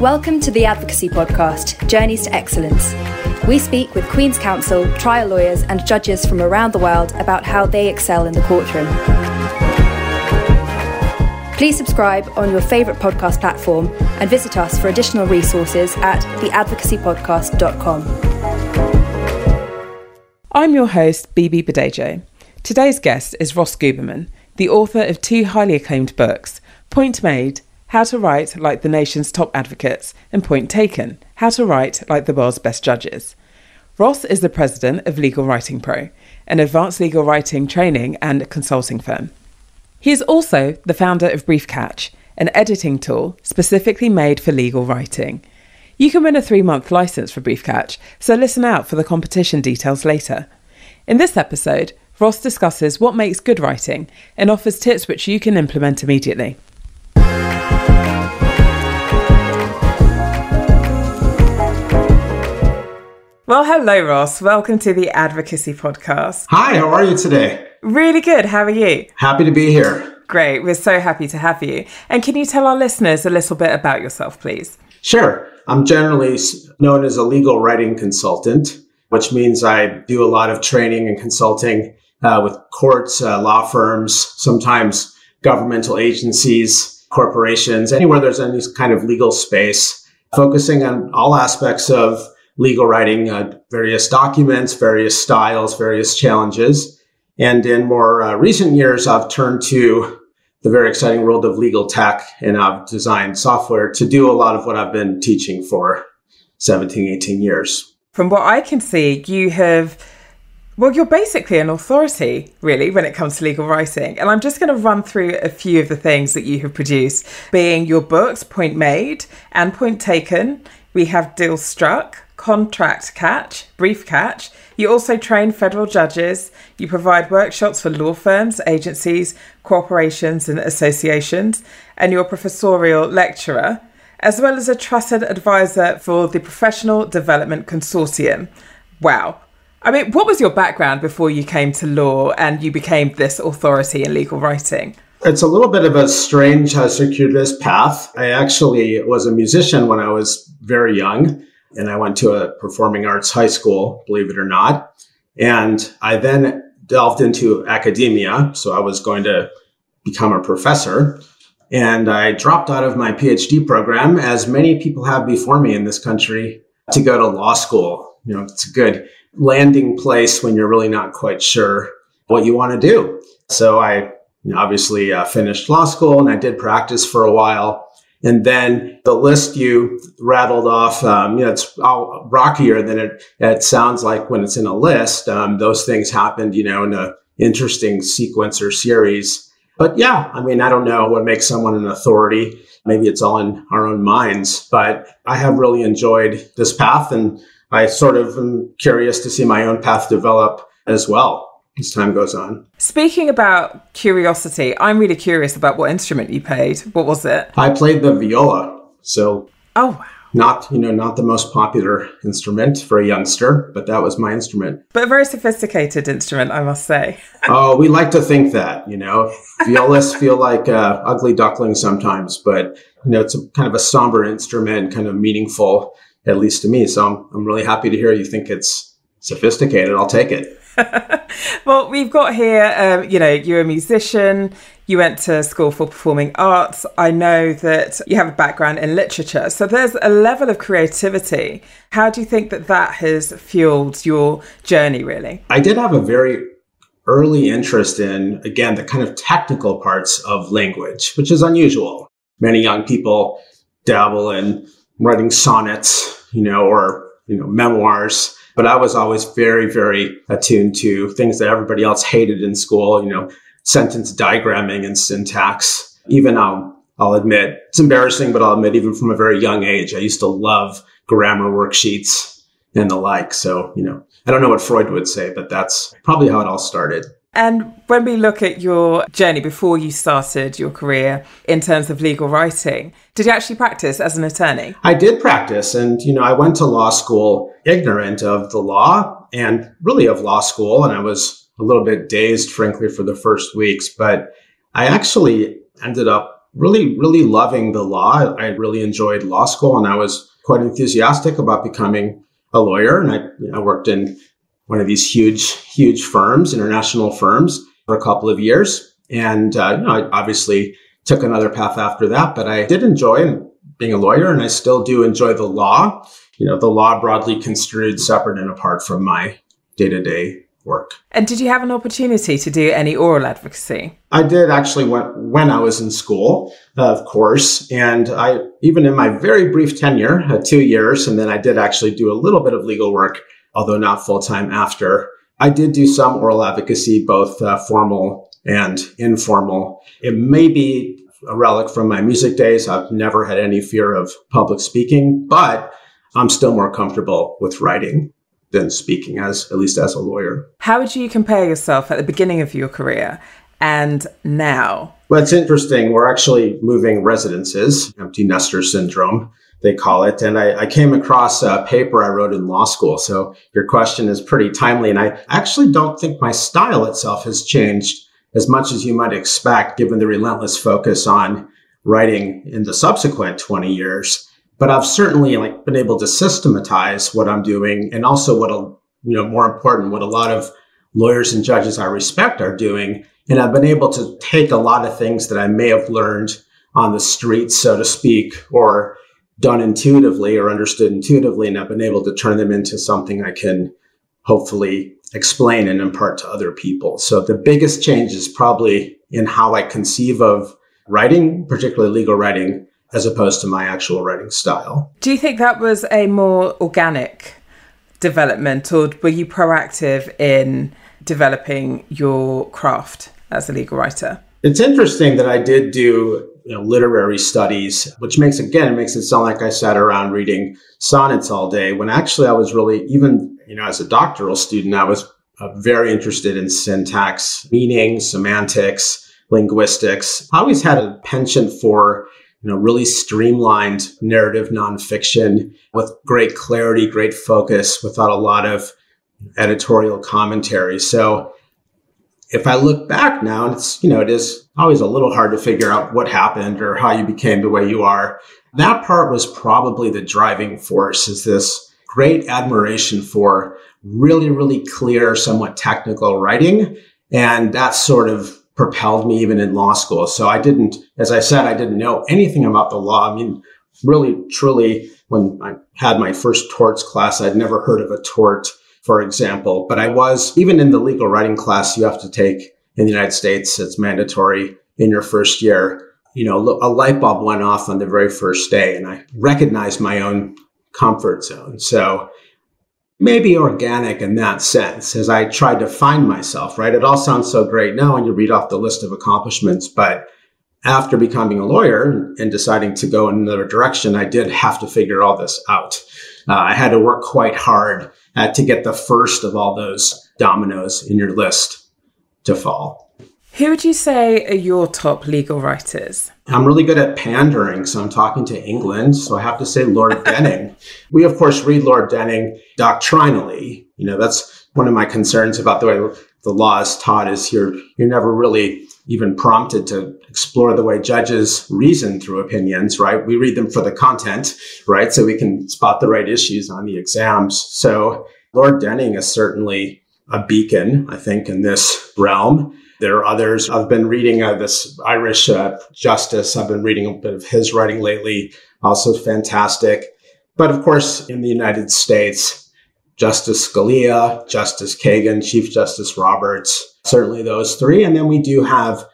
Welcome to the Advocacy Podcast, Journeys to Excellence. We speak with Queen's Counsel, trial lawyers, and judges from around the world about how they excel in the courtroom. Please subscribe on your favourite podcast platform and visit us for additional resources at theadvocacypodcast.com. I'm your host, Bibi Badejo. Today's guest is Ross Guberman, the author of two highly acclaimed books Point Made How to Write Like the Nation's Top Advocates, and Point Taken How to Write Like the World's Best Judges. Ross is the president of Legal Writing Pro, an advanced legal writing training and consulting firm. He is also the founder of BriefCatch, an editing tool specifically made for legal writing. You can win a three month license for BriefCatch, so listen out for the competition details later. In this episode, Ross discusses what makes good writing and offers tips which you can implement immediately. Well, hello, Ross. Welcome to the Advocacy Podcast. Hi, how are you today? Really good. How are you? Happy to be here. Great. We're so happy to have you. And can you tell our listeners a little bit about yourself, please? Sure. I'm generally known as a legal writing consultant, which means I do a lot of training and consulting uh, with courts, uh, law firms, sometimes governmental agencies, corporations, anywhere there's any kind of legal space, focusing on all aspects of legal writing, uh, various documents, various styles, various challenges. And in more uh, recent years, I've turned to the very exciting world of legal tech and I've designed software to do a lot of what I've been teaching for 17, 18 years. From what I can see, you have, well, you're basically an authority, really, when it comes to legal writing. And I'm just going to run through a few of the things that you have produced, being your books, Point Made and Point Taken. We have Deal Struck, contract catch, BriefCatch. You also train federal judges. You provide workshops for law firms, agencies, corporations, and associations. And you're a professorial lecturer, as well as a trusted advisor for the Professional Development Consortium. Wow. I mean, what was your background before you came to law and you became this authority in legal writing? It's a little bit of a strange, uh, circuitous path. I actually was a musician when I was very young and I went to a performing arts high school, believe it or not. And I then delved into academia. So I was going to become a professor. And I dropped out of my PhD program, as many people have before me in this country, to go to law school. You know, it's a good landing place when you're really not quite sure what you want to do. So I obviously uh, finished law school and I did practice for a while. And then the list you rattled off, um, you know, it's all rockier than it, it sounds like when it's in a list. Um, those things happened, you know, in an interesting sequence or series. But yeah, I mean, I don't know what makes someone an authority. Maybe it's all in our own minds, but I have really enjoyed this path and I sort of am curious to see my own path develop as well as time goes on. Speaking about curiosity, I'm really curious about what instrument you played. What was it? I played the viola. So, oh wow. Not, you know, not the most popular instrument for a youngster, but that was my instrument. But a very sophisticated instrument, I must say. oh, we like to think that, you know. Violists feel like uh, ugly ducklings sometimes, but, you know, it's a, kind of a somber instrument, kind of meaningful, at least to me. So I'm, I'm really happy to hear you think it's sophisticated. I'll take it. well, we've got here, um, you know, you're a musician, you went to school for performing arts. I know that you have a background in literature. So there's a level of creativity. How do you think that that has fueled your journey, really? I did have a very early interest in, again, the kind of technical parts of language, which is unusual. Many young people dabble in writing sonnets, you know, or, you know, memoirs but I was always very, very attuned to things that everybody else hated in school, you know, sentence diagramming and syntax. Even I'll, I'll admit, it's embarrassing, but I'll admit, even from a very young age, I used to love grammar worksheets and the like. So, you know, I don't know what Freud would say, but that's probably how it all started. And when we look at your journey before you started your career in terms of legal writing, did you actually practice as an attorney? I did practice. And, you know, I went to law school ignorant of the law and really of law school. And I was a little bit dazed, frankly, for the first weeks. But I actually ended up really, really loving the law. I really enjoyed law school and I was quite enthusiastic about becoming a lawyer. And I, you know, worked in one of these huge, huge firms, international firms, for a couple of years. And, uh, you know, I obviously took another path after that, but I did enjoy being a lawyer and I still do enjoy the law. You know, the law broadly construed separate and apart from my day to day work. And did you have an opportunity to do any oral advocacy? I did actually when, when I was in school, uh, of course. And I, even in my very brief tenure, uh, two years, and then I did actually do a little bit of legal work, although not full time after. I did do some oral advocacy, both uh, formal and informal. It may be a relic from my music days. I've never had any fear of public speaking, but I'm still more comfortable with writing than speaking as at least as a lawyer. How would you compare yourself at the beginning of your career and now? Well, it's interesting. We're actually moving residences, empty nester syndrome, they call it. And I, I came across a paper I wrote in law school. So your question is pretty timely. And I actually don't think my style itself has changed as much as you might expect, given the relentless focus on writing in the subsequent 20 years. But I've certainly like been able to systematize what I'm doing and also what a, you know, more important, what a lot of lawyers and judges I respect are doing. And I've been able to take a lot of things that I may have learned on the street so to speak, or done intuitively or understood intuitively, and I've been able to turn them into something I can hopefully explain and impart to other people. So the biggest change is probably in how I conceive of writing, particularly legal writing, as opposed to my actual writing style. Do you think that was a more organic development, or were you proactive in developing your craft as a legal writer? It's interesting that I did do you know, literary studies, which makes again makes it sound like I sat around reading sonnets all day. When actually I was really even you know as a doctoral student I was uh, very interested in syntax, meaning, semantics, linguistics. I always had a penchant for you know really streamlined narrative nonfiction with great clarity, great focus, without a lot of editorial commentary. So if I look back now, it's, you know, it is always a little hard to figure out what happened or how you became the way you are. That part was probably the driving force is this great admiration for really, really clear, somewhat technical writing. And that sort of propelled me even in law school. So I didn't, as I said, I didn't know anything about the law. I mean, really, truly, when I had my first torts class, I'd never heard of a tort for example. But I was, even in the legal writing class you have to take in the United States, it's mandatory in your first year. You know, a light bulb went off on the very first day, and I recognized my own comfort zone. So maybe organic in that sense as I tried to find myself, right? It all sounds so great now when you read off the list of accomplishments, but after becoming a lawyer and deciding to go in another direction, I did have to figure all this out. Uh, I had to work quite hard uh, to get the first of all those dominoes in your list to fall. Who would you say are your top legal writers? I'm really good at pandering, so I'm talking to England, so I have to say Lord Denning. We, of course, read Lord Denning doctrinally. You know, that's one of my concerns about the way the law is taught is you're, you're never really even prompted to explore the way judges reason through opinions, right? We read them for the content, right? So we can spot the right issues on the exams. So Lord Denning is certainly a beacon, I think, in this realm. There are others. I've been reading uh, this Irish uh, justice. I've been reading a bit of his writing lately. Also fantastic. But of course, in the United States, Justice Scalia, Justice Kagan, Chief Justice Roberts, certainly those three. And then we do have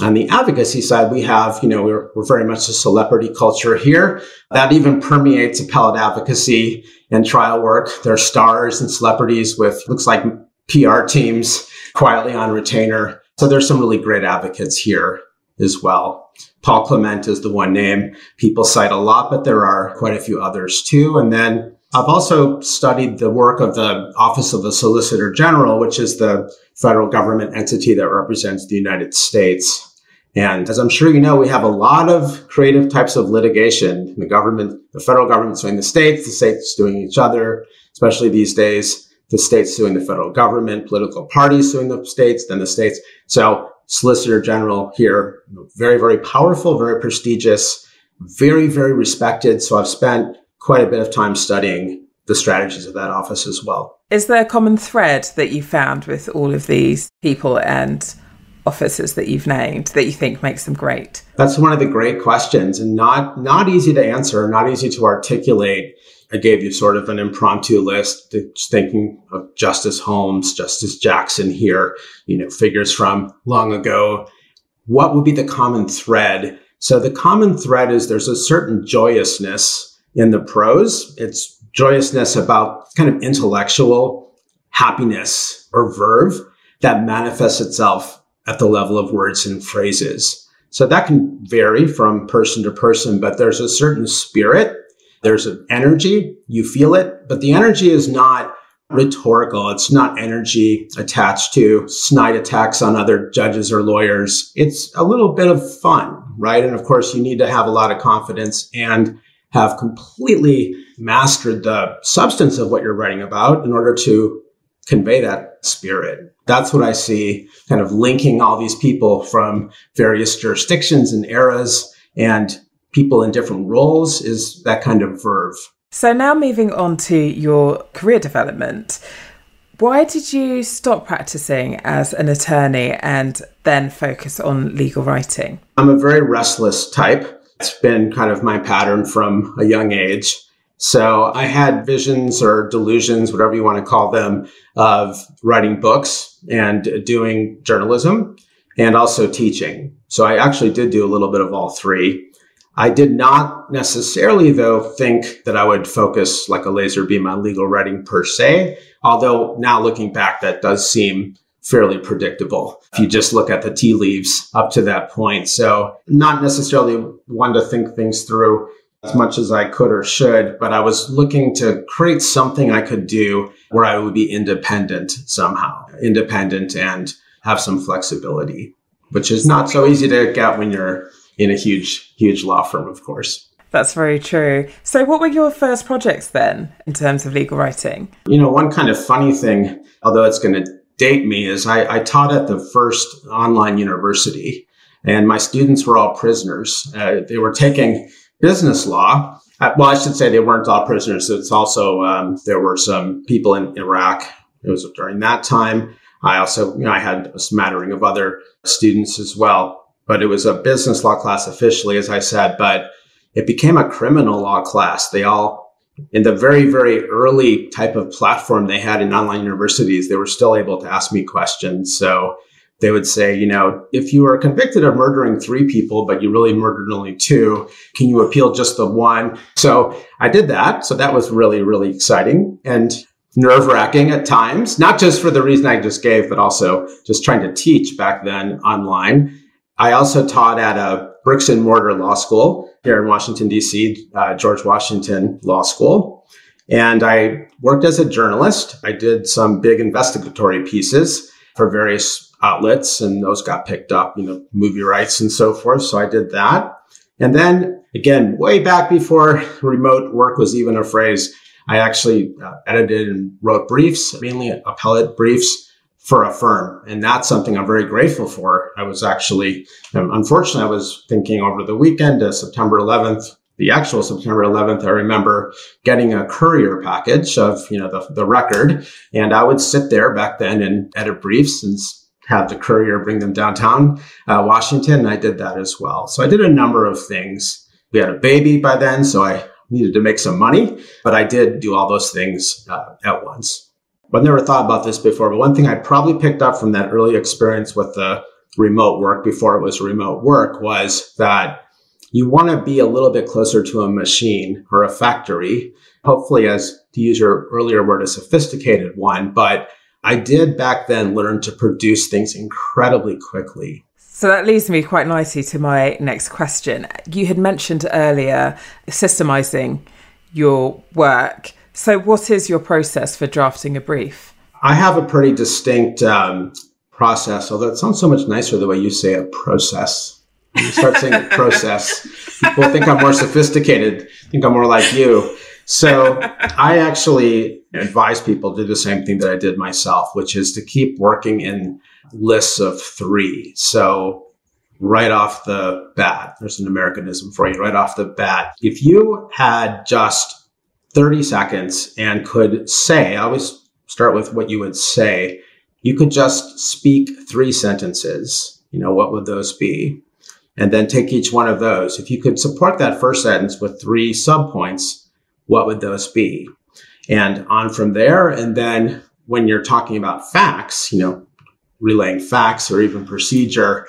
on the advocacy side, we have, you know, we're, we're very much a celebrity culture here. That even permeates appellate advocacy and trial work. There are stars and celebrities with looks like PR teams quietly on retainer. So there's some really great advocates here as well. Paul Clement is the one name people cite a lot, but there are quite a few others too. And then I've also studied the work of the Office of the Solicitor General, which is the federal government entity that represents the United States. And as I'm sure you know, we have a lot of creative types of litigation. The government, the federal government suing the states, the states suing each other, especially these days, the states suing the federal government, political parties suing the states, then the states. So Solicitor General here. Very, very powerful, very prestigious, very, very respected. So I've spent quite a bit of time studying the strategies of that office as well. Is there a common thread that you found with all of these people and offices that you've named that you think makes them great? That's one of the great questions and not not easy to answer, not easy to articulate. I gave you sort of an impromptu list, thinking of Justice Holmes, Justice Jackson here, you know, figures from long ago. What would be the common thread? So the common thread is there's a certain joyousness in the prose. It's joyousness about kind of intellectual happiness or verve that manifests itself at the level of words and phrases. So that can vary from person to person, but there's a certain spirit. There's an energy. You feel it, but the energy is not rhetorical. It's not energy attached to snide attacks on other judges or lawyers. It's a little bit of fun, right? And of course, you need to have a lot of confidence and have completely mastered the substance of what you're writing about in order to convey that spirit. That's what I see kind of linking all these people from various jurisdictions and eras and people in different roles is that kind of verve. So now moving on to your career development. Why did you stop practicing as an attorney and then focus on legal writing? I'm a very restless type. It's been kind of my pattern from a young age. So I had visions or delusions, whatever you want to call them, of writing books and doing journalism and also teaching. So I actually did do a little bit of all three. I did not necessarily, though, think that I would focus like a laser beam on legal writing per se. Although now looking back, that does seem fairly predictable if you just look at the tea leaves up to that point. So not necessarily one to think things through as much as I could or should, but I was looking to create something I could do where I would be independent somehow, independent and have some flexibility, which is not so easy to get when you're in a huge, huge law firm, of course. That's very true. So, what were your first projects then in terms of legal writing? You know, one kind of funny thing, although it's going to date me, is I, I taught at the first online university, and my students were all prisoners. Uh, they were taking business law. Uh, well, I should say they weren't all prisoners. It's also um, there were some people in Iraq. It was during that time. I also, you know, I had a smattering of other students as well, but it was a business law class officially, as I said, but it became a criminal law class. They all, in the very, very early type of platform they had in online universities, they were still able to ask me questions. So they would say, you know, if you are convicted of murdering three people, but you really murdered only two, can you appeal just the one? So I did that. So that was really, really exciting and nerve wracking at times, not just for the reason I just gave, but also just trying to teach back then online. I also taught at a bricks and mortar law school here in Washington, D.C., uh, George Washington Law School. And I worked as a journalist. I did some big investigatory pieces for various outlets and those got picked up, you know, movie rights and so forth. So I did that. And then again, way back before remote work was even a phrase, I actually uh, edited and wrote briefs, mainly appellate briefs for a firm. And that's something I'm very grateful for. I was actually, um, unfortunately, I was thinking over the weekend, uh, September 11th, the actual September 11th, I remember getting a courier package of, you know, the, the record. And I would sit there back then and edit briefs and have the courier bring them downtown uh, Washington. And I did that as well. So I did a number of things. We had a baby by then, so I needed to make some money, but I did do all those things uh, at once. I've never thought about this before, but one thing I probably picked up from that early experience with the remote work before it was remote work was that you want to be a little bit closer to a machine or a factory. Hopefully, as to use your earlier word, a sophisticated one, but I did back then learn to produce things incredibly quickly. So that leads me quite nicely to my next question. You had mentioned earlier systemizing your work. So, what is your process for drafting a brief? I have a pretty distinct um, process, although it sounds so much nicer the way you say a process. When you start saying a process, people think I'm more sophisticated, think I'm more like you. So I actually advise people to do the same thing that I did myself, which is to keep working in lists of three. So right off the bat, there's an Americanism for you right off the bat. If you had just 30 seconds and could say, I always start with what you would say, you could just speak three sentences. You know, what would those be? And then take each one of those. If you could support that first sentence with three subpoints, what would those be? And on from there. And then when you're talking about facts, you know, relaying facts or even procedure,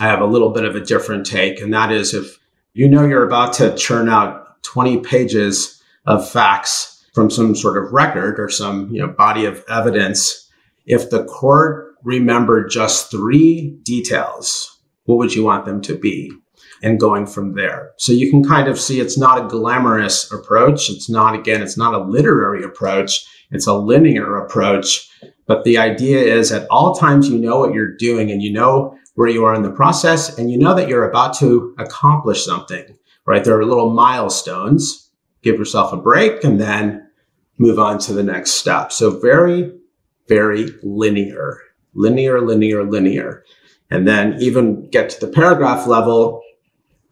I have a little bit of a different take. And that is if you know you're about to churn out 20 pages of facts from some sort of record or some, you know, body of evidence, if the court remembered just three details, what would you want them to be? And going from there. So you can kind of see it's not a glamorous approach. It's not, again, it's not a literary approach. It's a linear approach. But the idea is at all times you know what you're doing and you know where you are in the process and you know that you're about to accomplish something, right? There are little milestones. Give yourself a break and then move on to the next step. So very, very linear, linear, linear, linear. And then even get to the paragraph level.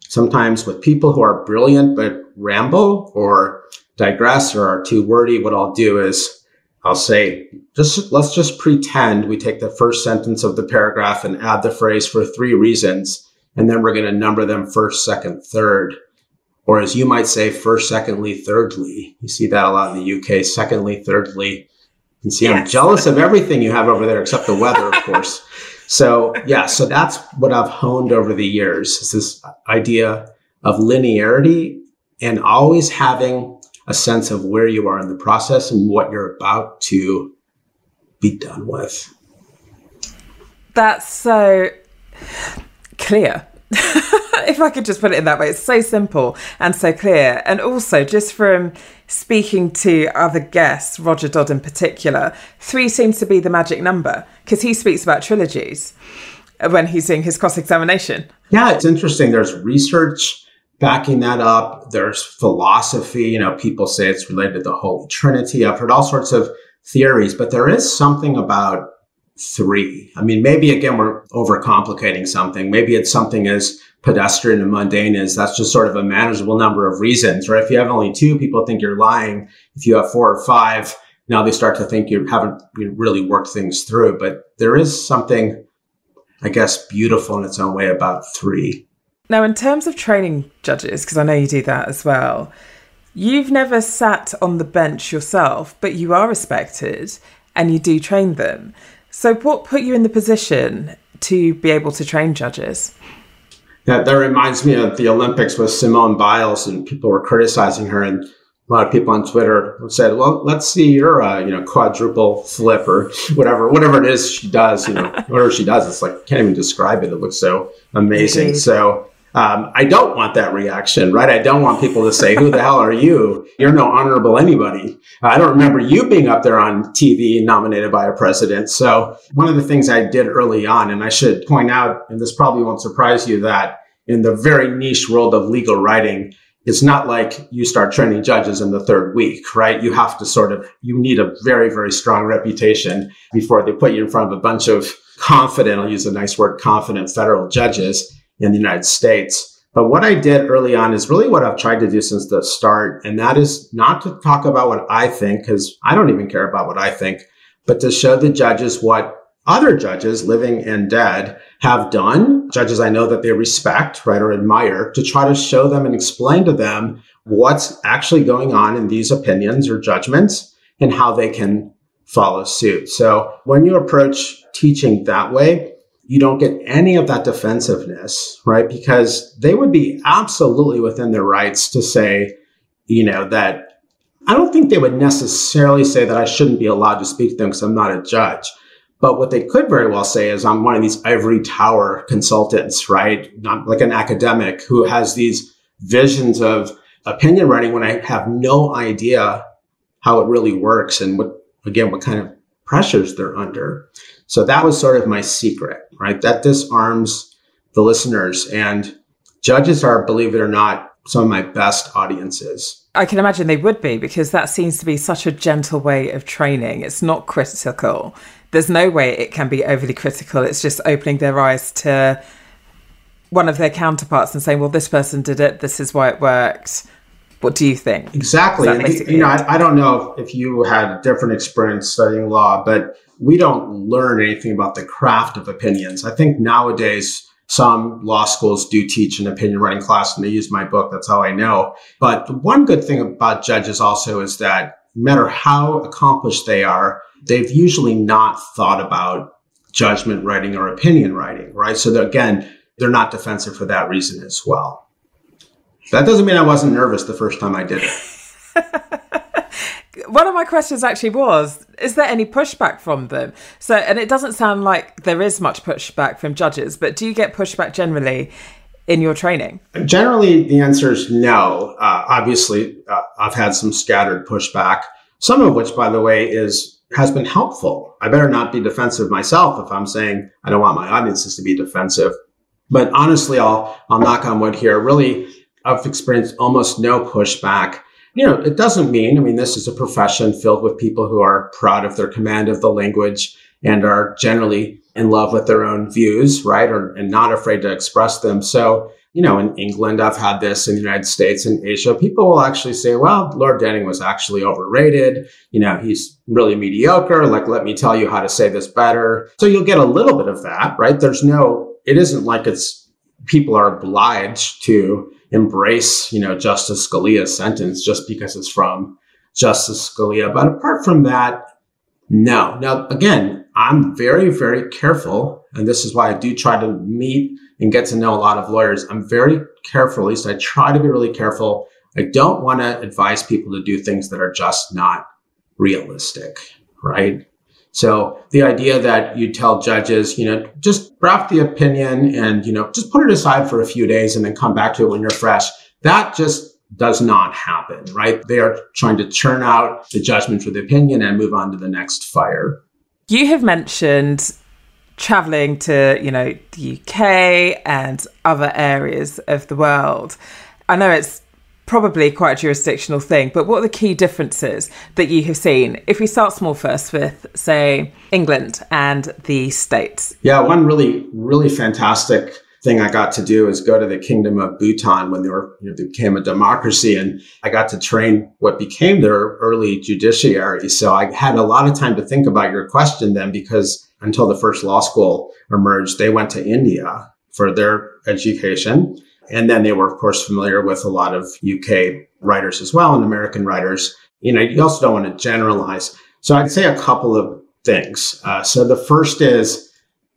Sometimes with people who are brilliant but ramble or digress or are too wordy, what I'll do is I'll say, just let's just pretend we take the first sentence of the paragraph and add the phrase for three reasons. And then we're going to number them first, second, third. Or as you might say, first, secondly, thirdly. You see that a lot in the UK. Secondly, thirdly. You see, yes. I'm jealous of everything you have over there except the weather, of course. So yeah, so that's what I've honed over the years is this idea of linearity and always having a sense of where you are in the process and what you're about to be done with. That's so clear. if I could just put it in that way, it's so simple and so clear. And also, just from speaking to other guests, Roger Dodd in particular, three seems to be the magic number because he speaks about trilogies when he's doing his cross examination. Yeah, it's interesting. There's research backing that up. There's philosophy. You know, people say it's related to the Holy Trinity. I've heard all sorts of theories, but there is something about three. I mean, maybe again, we're overcomplicating something. Maybe it's something as pedestrian and mundane as that's just sort of a manageable number of reasons. right? if you have only two, people think you're lying. If you have four or five, now they start to think you haven't really worked things through. But there is something, I guess, beautiful in its own way about three. Now, in terms of training judges, because I know you do that as well, you've never sat on the bench yourself, but you are respected and you do train them. So, what put you in the position to be able to train judges? Yeah, that reminds me of the Olympics with Simone Biles, and people were criticizing her, and a lot of people on Twitter said, "Well, let's see your, uh, you know, quadruple flip or whatever, whatever it is she does. You know, whatever she does, it's like can't even describe it. It looks so amazing." Indeed. So um, I don't want that reaction, right? I don't want people to say, who the hell are you? You're no honorable anybody. I don't remember you being up there on TV nominated by a president. So one of the things I did early on, and I should point out, and this probably won't surprise you that in the very niche world of legal writing, it's not like you start training judges in the third week, right? You have to sort of, you need a very, very strong reputation before they put you in front of a bunch of confident, I'll use a nice word, confident federal judges in the United States. But what I did early on is really what I've tried to do since the start. And that is not to talk about what I think, because I don't even care about what I think, but to show the judges what other judges, living and dead, have done, judges I know that they respect, right, or admire, to try to show them and explain to them what's actually going on in these opinions or judgments and how they can follow suit. So when you approach teaching that way, you don't get any of that defensiveness, right? Because they would be absolutely within their rights to say, you know, that I don't think they would necessarily say that I shouldn't be allowed to speak to them because I'm not a judge. But what they could very well say is I'm one of these ivory tower consultants, right? Not like an academic who has these visions of opinion writing when I have no idea how it really works and what, again, what kind of pressures they're under. So that was sort of my secret, right? That disarms the listeners and judges are, believe it or not, some of my best audiences. I can imagine they would be because that seems to be such a gentle way of training. It's not critical. there's no way it can be overly critical. It's just opening their eyes to one of their counterparts and saying, well, this person did it, this is why it worked. What do you think? Exactly. You know, I, I, don't know if you had a different experience studying law, but we don't learn anything about the craft of opinions. I think nowadays, some law schools do teach an opinion writing class and they use my book. That's how I know. But the one good thing about judges also is that no matter how accomplished they are, they've usually not thought about judgment writing or opinion writing, right? So that, again, they're not defensive for that reason as well. That doesn't mean I wasn't nervous the first time I did it. One of my questions actually was Is there any pushback from them? So, and it doesn't sound like there is much pushback from judges, but do you get pushback generally in your training? Generally, the answer is no. Uh, obviously, uh, I've had some scattered pushback, some of which, by the way, is has been helpful. I better not be defensive myself if I'm saying I don't want my audiences to be defensive. But honestly, I'll, I'll knock on wood here. Really, I've experienced almost no pushback. You know, it doesn't mean, I mean, this is a profession filled with people who are proud of their command of the language and are generally in love with their own views, right? Or, and not afraid to express them. So, you know, in England, I've had this in the United States and Asia. People will actually say, well, Lord Denning was actually overrated. You know, he's really mediocre. Like, let me tell you how to say this better. So you'll get a little bit of that, right? There's no it isn't like it's people are obliged to embrace, you know, Justice Scalia's sentence just because it's from Justice Scalia. But apart from that, no. Now, again, I'm very, very careful. And this is why I do try to meet and get to know a lot of lawyers. I'm very careful, at least I try to be really careful. I don't want to advise people to do things that are just not realistic, right? So the idea that you tell judges, you know, just draft the opinion and, you know, just put it aside for a few days and then come back to it when you're fresh. That just does not happen, right? They are trying to churn out the judgment for the opinion and move on to the next fire. You have mentioned traveling to, you know, the UK and other areas of the world. I know it's probably quite a jurisdictional thing, but what are the key differences that you have seen? If we start small first with, say, England and the States. Yeah, one really, really fantastic thing I got to do is go to the Kingdom of Bhutan when they were you know, they became a democracy, and I got to train what became their early judiciary. So I had a lot of time to think about your question then, because until the first law school emerged, they went to India for their education. And then they were, of course, familiar with a lot of UK writers as well and American writers. You know, you also don't want to generalize. So I'd say a couple of things. Uh, so the first is,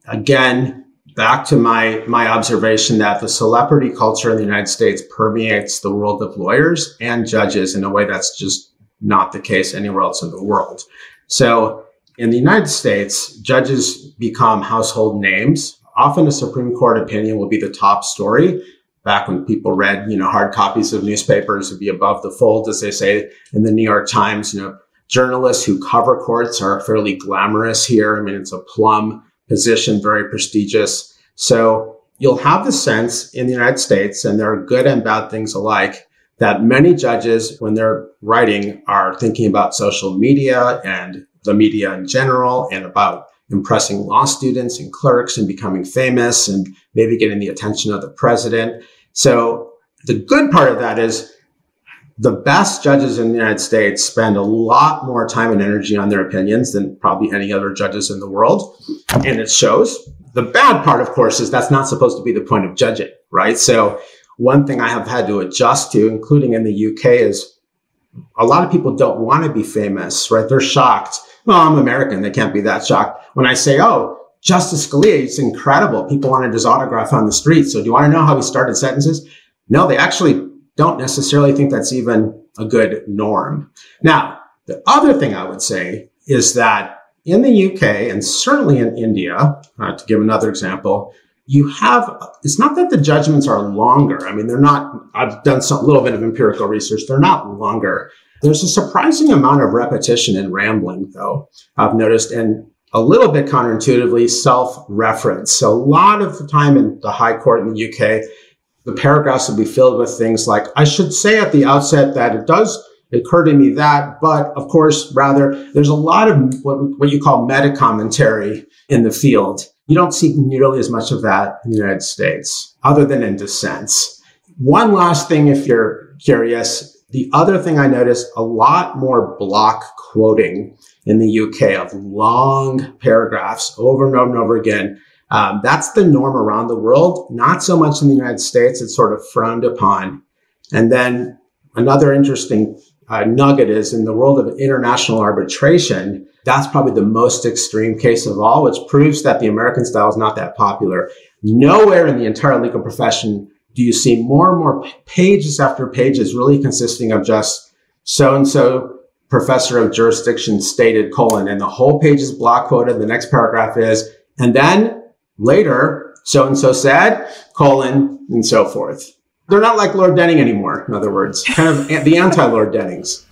again, back to my, my observation that the celebrity culture in the United States permeates the world of lawyers and judges in a way that's just not the case anywhere else in the world. So in the United States, judges become household names. Often a Supreme Court opinion will be the top story, back when people read, you know, hard copies of newspapers would be above the fold, as they say in the New York Times. You know, journalists who cover courts are fairly glamorous here. I mean, it's a plum position, very prestigious. So you'll have the sense in the United States, and there are good and bad things alike, that many judges, when they're writing, are thinking about social media and the media in general and about impressing law students and clerks and becoming famous and maybe getting the attention of the president. So the good part of that is the best judges in the United States spend a lot more time and energy on their opinions than probably any other judges in the world. And it shows. The bad part, of course, is that's not supposed to be the point of judging, right? So one thing I have had to adjust to, including in the UK, is a lot of people don't want to be famous, right? They're shocked. Well, I'm American. They can't be that shocked when I say, oh, Justice Scalia, it's incredible. People wanted his autograph on the street. So do you want to know how he started sentences? No, they actually don't necessarily think that's even a good norm. Now, the other thing I would say is that in the UK and certainly in India, uh, to give another example, you have, it's not that the judgments are longer. I mean, they're not, I've done some, little bit of empirical research. They're not longer. There's a surprising amount of repetition and rambling, though, I've noticed. And a little bit counterintuitively self-reference. So a lot of the time in the High Court in the UK, the paragraphs will be filled with things like, I should say at the outset that it does occur to me that, but of course, rather, there's a lot of what, what you call meta commentary in the field. You don't see nearly as much of that in the United States, other than in dissents. One last thing, if you're curious, the other thing I noticed a lot more block quoting in the UK of long paragraphs over and over and over again. Um, that's the norm around the world, not so much in the United States. It's sort of frowned upon. And then another interesting uh, nugget is in the world of international arbitration, that's probably the most extreme case of all, which proves that the American style is not that popular. Nowhere in the entire legal profession do you see more and more pages after pages really consisting of just so and so professor of jurisdiction stated colon, and the whole page is block quoted. The next paragraph is, and then later, so and so said, colon, and so forth. They're not like Lord Denning anymore, in other words, kind of the anti Lord Dennings.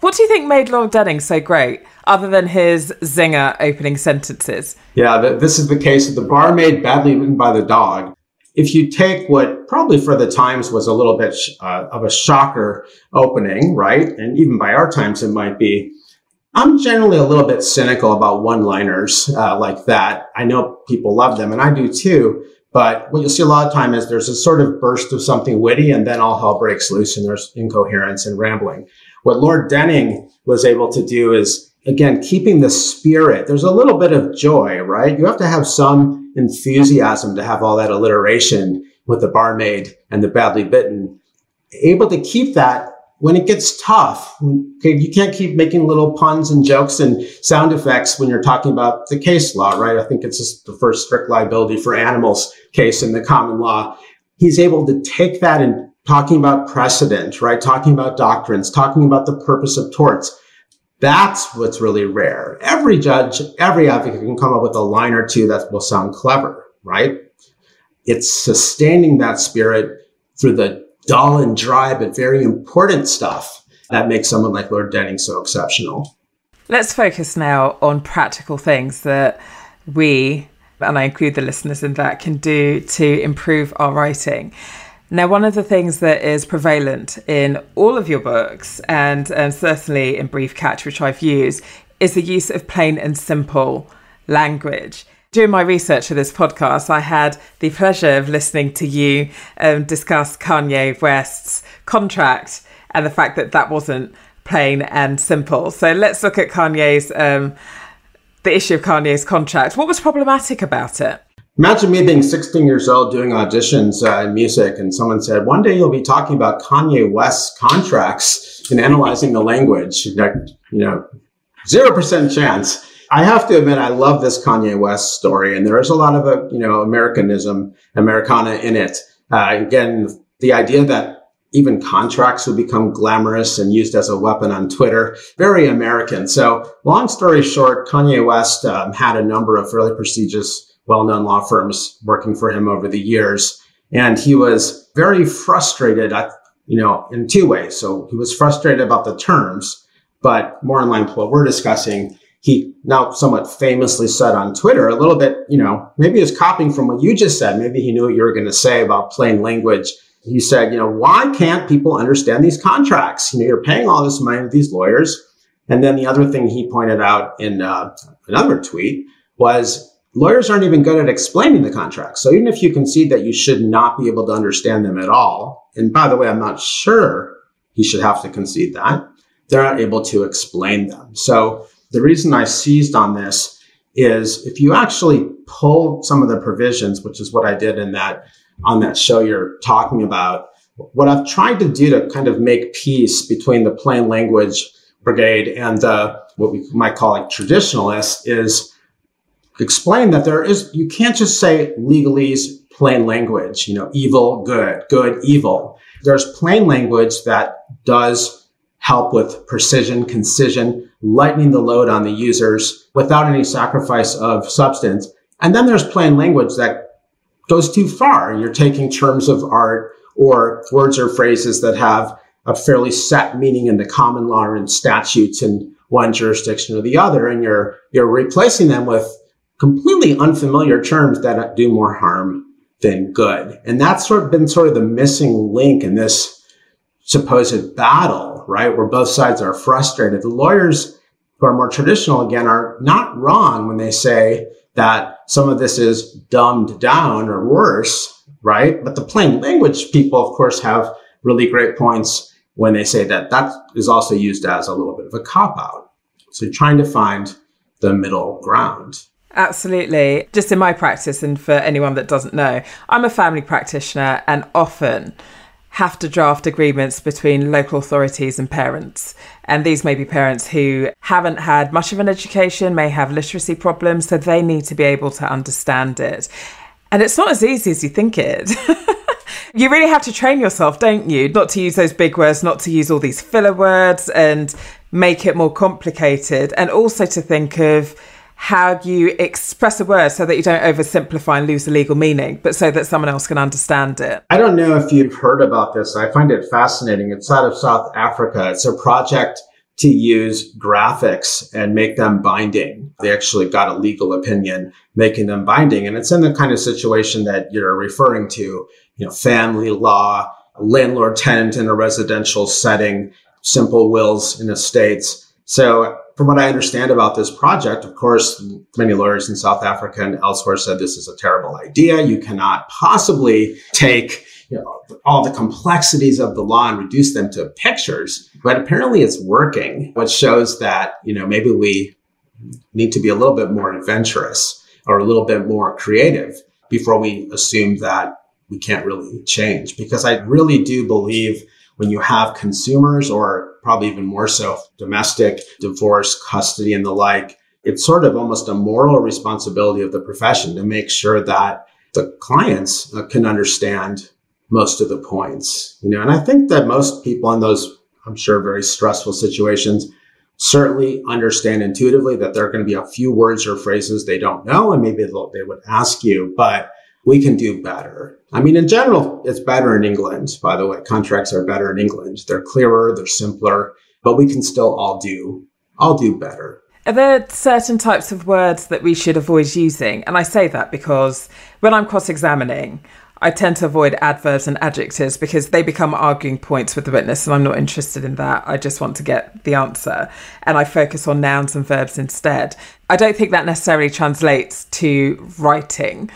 What do you think made Lord Denning so great, other than his zinger opening sentences? Yeah, this is the case of the barmaid badly written by the dog. If you take what probably for the times was a little bit uh, of a shocker opening, right? And even by our times, it might be. I'm generally a little bit cynical about one liners uh, like that. I know people love them, and I do too. But what you'll see a lot of time is there's a sort of burst of something witty and then all hell breaks loose and there's incoherence and rambling. What Lord Denning was able to do is, again, keeping the spirit. There's a little bit of joy, right? You have to have some enthusiasm to have all that alliteration with the barmaid and the badly bitten. Able to keep that when it gets tough, okay, you can't keep making little puns and jokes and sound effects when you're talking about the case law, right? I think it's just the first strict liability for animals case in the common law. He's able to take that and talking about precedent, right? Talking about doctrines, talking about the purpose of torts. That's what's really rare. Every judge, every advocate can come up with a line or two that will sound clever, right? It's sustaining that spirit through the dull and dry, but very important stuff that makes someone like Lord Denning so exceptional. Let's focus now on practical things that we, and I include the listeners in that, can do to improve our writing. Now, one of the things that is prevalent in all of your books, and, and certainly in BriefCatch, which I've used, is the use of plain and simple language. During my research for this podcast, I had the pleasure of listening to you um, discuss Kanye West's contract and the fact that that wasn't plain and simple. So let's look at Kanye's, um, the issue of Kanye's contract. What was problematic about it? Imagine me being 16 years old doing auditions uh, in music, and someone said, One day you'll be talking about Kanye West's contracts and analyzing the language. That, You know, 0% chance. I have to admit, I love this Kanye West story, and there is a lot of a uh, you know Americanism, Americana in it. Uh, again, the idea that even contracts would become glamorous and used as a weapon on Twitter, very American. So, long story short, Kanye West um, had a number of really prestigious, well-known law firms working for him over the years, and he was very frustrated. At, you know, in two ways. So he was frustrated about the terms, but more in line with what we're discussing he now somewhat famously said on Twitter a little bit, you know, maybe he was copying from what you just said. Maybe he knew what you were going to say about plain language. He said, you know, why can't people understand these contracts? You know, you're paying all this money to these lawyers. And then the other thing he pointed out in uh, another tweet was lawyers aren't even good at explaining the contracts. So even if you concede that you should not be able to understand them at all, and by the way, I'm not sure he should have to concede that, they're not able to explain them. So the reason I seized on this is if you actually pull some of the provisions, which is what I did in that on that show you're talking about, what I've tried to do to kind of make peace between the plain language brigade and uh, what we might call like traditionalists is explain that there is you can't just say legalese plain language, you know, evil, good, good, evil. There's plain language that does help with precision, concision, lightening the load on the users without any sacrifice of substance. And then there's plain language that goes too far. You're taking terms of art or words or phrases that have a fairly set meaning in the common law and statutes in one jurisdiction or the other, and you're you're replacing them with completely unfamiliar terms that do more harm than good. And that's sort of been sort of the missing link in this supposed battle, right? Where both sides are frustrated. The lawyers who are more traditional, again, are not wrong when they say that some of this is dumbed down or worse, right? But the plain language people, of course, have really great points when they say that that is also used as a little bit of a cop out. So trying to find the middle ground. Absolutely. Just in my practice, and for anyone that doesn't know, I'm a family practitioner and often have to draft agreements between local authorities and parents. And these may be parents who haven't had much of an education, may have literacy problems, so they need to be able to understand it. And it's not as easy as you think it. you really have to train yourself, don't you? Not to use those big words, not to use all these filler words and make it more complicated. And also to think of how you express a word so that you don't oversimplify and lose the legal meaning, but so that someone else can understand it. I don't know if you've heard about this. I find it fascinating. It's out of South Africa. It's a project to use graphics and make them binding. They actually got a legal opinion making them binding. And it's in the kind of situation that you're referring to, you know, family law, landlord tenant in a residential setting, simple wills in estates. So from what I understand about this project, of course, many lawyers in South Africa and elsewhere said this is a terrible idea. You cannot possibly take you know, all the complexities of the law and reduce them to pictures. But apparently it's working, which shows that, you know, maybe we need to be a little bit more adventurous or a little bit more creative before we assume that we can't really change. Because I really do believe when you have consumers or probably even more so domestic divorce, custody and the like, it's sort of almost a moral responsibility of the profession to make sure that the clients uh, can understand most of the points, you know, and I think that most people in those, I'm sure, very stressful situations certainly understand intuitively that there are going to be a few words or phrases they don't know and maybe they would ask you, but we can do better. I mean, in general, it's better in England, by the way. Contracts are better in England. They're clearer, they're simpler, but we can still all do, all do better. Are there certain types of words that we should avoid using? And I say that because when I'm cross examining, I tend to avoid adverbs and adjectives because they become arguing points with the witness, and I'm not interested in that. I just want to get the answer. And I focus on nouns and verbs instead. I don't think that necessarily translates to writing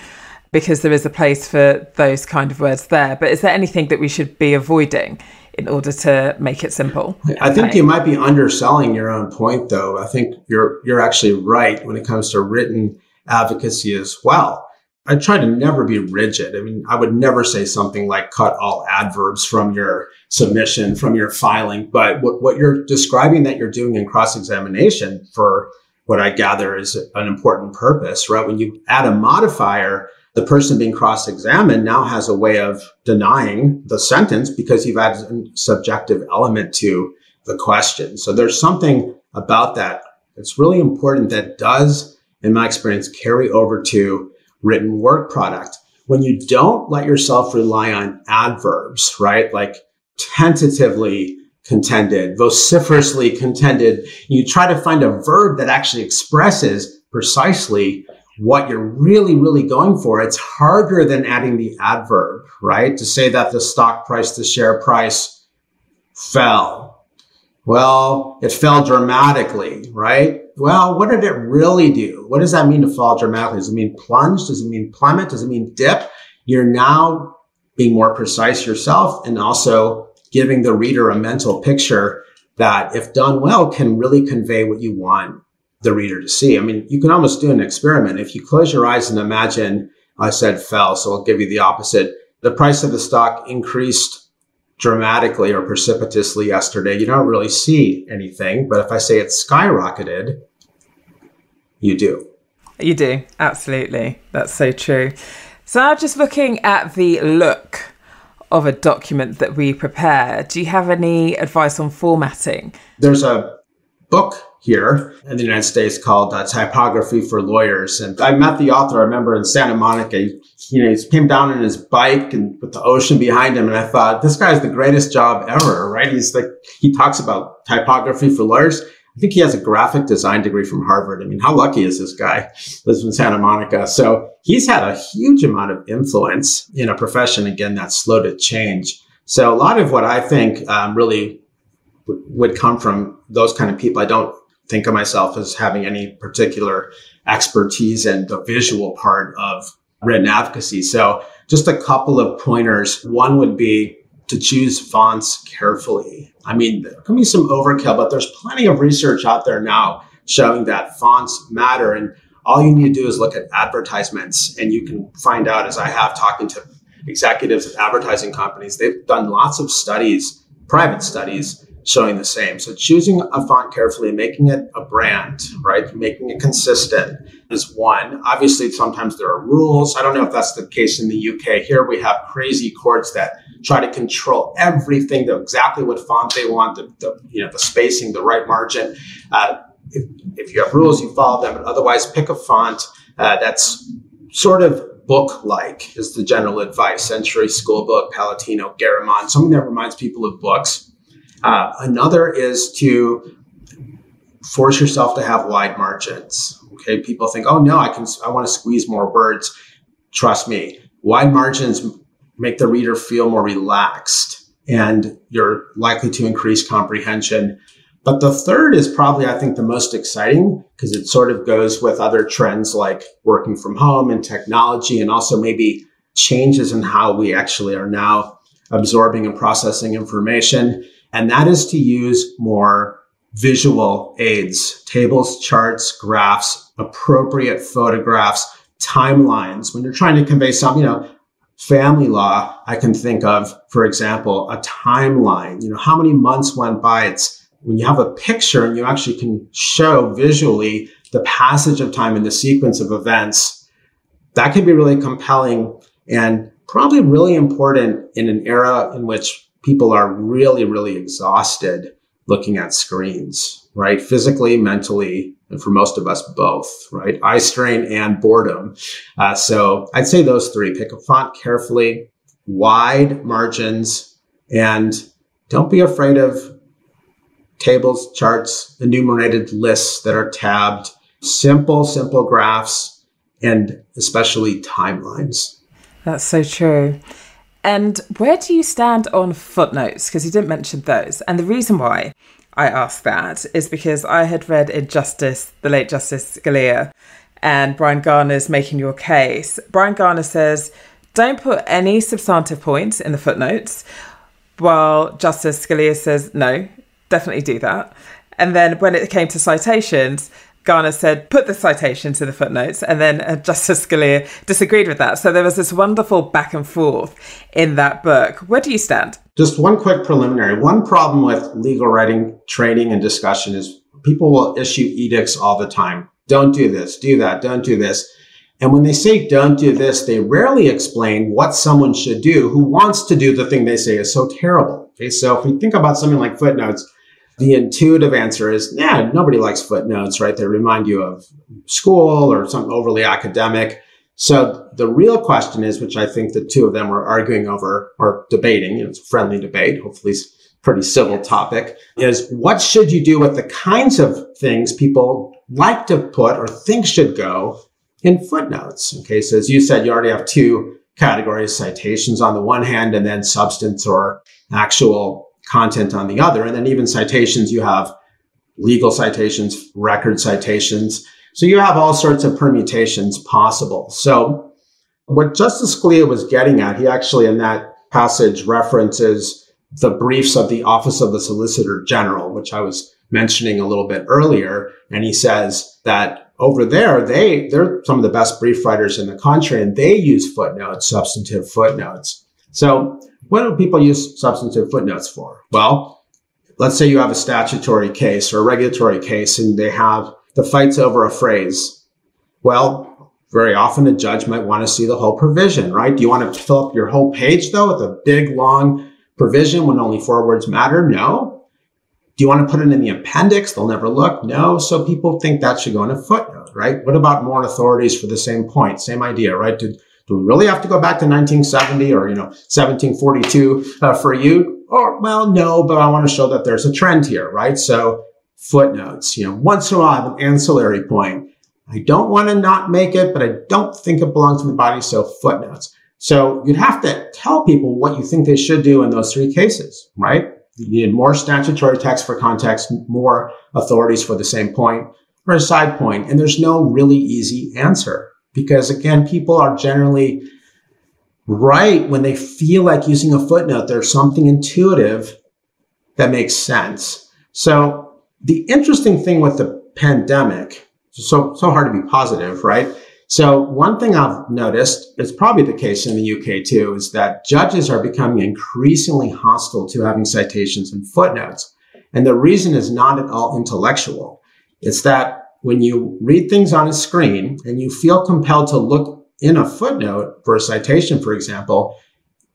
because there is a place for those kind of words there. But is there anything that we should be avoiding in order to make it simple? I think you might be underselling your own point, though. I think you're you're actually right when it comes to written advocacy as well. I try to never be rigid. I mean, I would never say something like cut all adverbs from your submission, from your filing. But what, what you're describing that you're doing in cross examination for what I gather is an important purpose, right? When you add a modifier, the person being cross-examined now has a way of denying the sentence because you've added a subjective element to the question. So there's something about that that's really important that does, in my experience, carry over to written work product. When you don't let yourself rely on adverbs, right? Like tentatively contended, vociferously contended, you try to find a verb that actually expresses precisely what you're really, really going for, it's harder than adding the adverb, right? To say that the stock price, the share price fell. Well, it fell dramatically, right? Well, what did it really do? What does that mean to fall dramatically? Does it mean plunge? Does it mean plummet? Does it mean dip? You're now being more precise yourself and also giving the reader a mental picture that, if done well, can really convey what you want the reader to see. I mean, you can almost do an experiment. If you close your eyes and imagine I said fell, so I'll give you the opposite. The price of the stock increased dramatically or precipitously yesterday. You don't really see anything, but if I say it skyrocketed, you do. You do, absolutely. That's so true. So now just looking at the look of a document that we prepare, do you have any advice on formatting? There's a book here in the United States called uh, Typography for Lawyers. And I met the author, I remember in Santa Monica. He, you know, he came down on his bike and with the ocean behind him. And I thought, this guy's the greatest job ever, right? He's like, he talks about typography for lawyers. I think he has a graphic design degree from Harvard. I mean, how lucky is this guy? Lives in Santa Monica. So he's had a huge amount of influence in a profession, again, that's slow to change. So a lot of what I think um, really w- would come from those kind of people. I don't think of myself as having any particular expertise in the visual part of written advocacy. So just a couple of pointers. One would be to choose fonts carefully. I mean, there can be some overkill, but there's plenty of research out there now showing that fonts matter. And all you need to do is look at advertisements and you can find out, as I have talking to executives of advertising companies, they've done lots of studies, private studies showing the same. So choosing a font carefully, making it a brand, right? Making it consistent is one. Obviously, sometimes there are rules. I don't know if that's the case in the UK. Here we have crazy courts that try to control everything to exactly what font they want, the, the you know the spacing, the right margin. Uh, if, if, you have rules, you follow them. But otherwise, pick a font uh, that's sort of book-like is the general advice. Century Schoolbook, Palatino, Garamond, something that reminds people of books. Uh, another is to force yourself to have wide margins. Okay, people think, oh no, I can, I want to squeeze more words. Trust me, wide margins make the reader feel more relaxed, and you're likely to increase comprehension. But the third is probably, I think, the most exciting because it sort of goes with other trends like working from home and technology, and also maybe changes in how we actually are now absorbing and processing information and that is to use more visual aids, tables, charts, graphs, appropriate photographs, timelines. When you're trying to convey something, you know, family law, I can think of, for example, a timeline. You know, how many months went by? It's when you have a picture and you actually can show visually the passage of time and the sequence of events, that can be really compelling and probably really important in an era in which people are really, really exhausted looking at screens, right? Physically, mentally, and for most of us, both, right? Eye strain and boredom. Uh, so I'd say those three pick a font carefully, wide margins, and don't be afraid of tables, charts, enumerated lists that are tabbed, simple, simple graphs, and especially timelines. That's so true. And where do you stand on footnotes? Because you didn't mention those. And the reason why I asked that is because I had read in Justice, the late Justice Scalia, and Bryan Garner's Making Your Case. Bryan Garner says, don't put any substantive points in the footnotes, while Justice Scalia says, no, definitely do that. And then when it came to citations, Garner said, put the citation to the footnotes, and then uh, Justice Scalia disagreed with that. So there was this wonderful back and forth in that book. Where do you stand? Just one quick preliminary. One problem with legal writing training and discussion is people will issue edicts all the time. Don't do this, do that, don't do this. And when they say don't do this, they rarely explain what someone should do who wants to do the thing they say is so terrible. Okay, so if we think about something like footnotes, the intuitive answer is, yeah, nobody likes footnotes, right? They remind you of school or something overly academic. So the real question is, which I think the two of them were arguing over or debating, you know, it's a friendly debate, hopefully it's pretty civil topic, is what should you do with the kinds of things people like to put or think should go in footnotes? Okay. So as you said, you already have two categories, citations on the one hand, and then substance or actual content on the other. And then even citations, you have legal citations, record citations. So you have all sorts of permutations possible. So what Justice Scalia was getting at, he actually in that passage references the briefs of the Office of the Solicitor General, which I was mentioning a little bit earlier. And he says that over there, they, they're some of the best brief writers in the country and they use footnotes, substantive footnotes. So what do people use substantive footnotes for? Well, let's say you have a statutory case or a regulatory case and they have the fights over a phrase. Well, very often a judge might want to see the whole provision, right? Do you want to fill up your whole page though with a big long provision when only four words matter? No. Do you want to put it in the appendix? They'll never look. No. So people think that should go in a footnote, right? What about more authorities for the same point? Same idea, right? Did do we really have to go back to 1970 or, you know, 1742 uh, for you? Or, well, no, but I want to show that there's a trend here, right? So footnotes, you know, once in a while I have an ancillary point. I don't want to not make it, but I don't think it belongs to the body. So footnotes. So you'd have to tell people what you think they should do in those three cases, right? You need more statutory text for context, more authorities for the same point or a side point. And there's no really easy answer because again, people are generally right when they feel like using a footnote. There's something intuitive that makes sense. So the interesting thing with the pandemic, so, so hard to be positive, right? So one thing I've noticed, it's probably the case in the UK too, is that judges are becoming increasingly hostile to having citations and footnotes. And the reason is not at all intellectual. It's that when you read things on a screen and you feel compelled to look in a footnote for a citation, for example,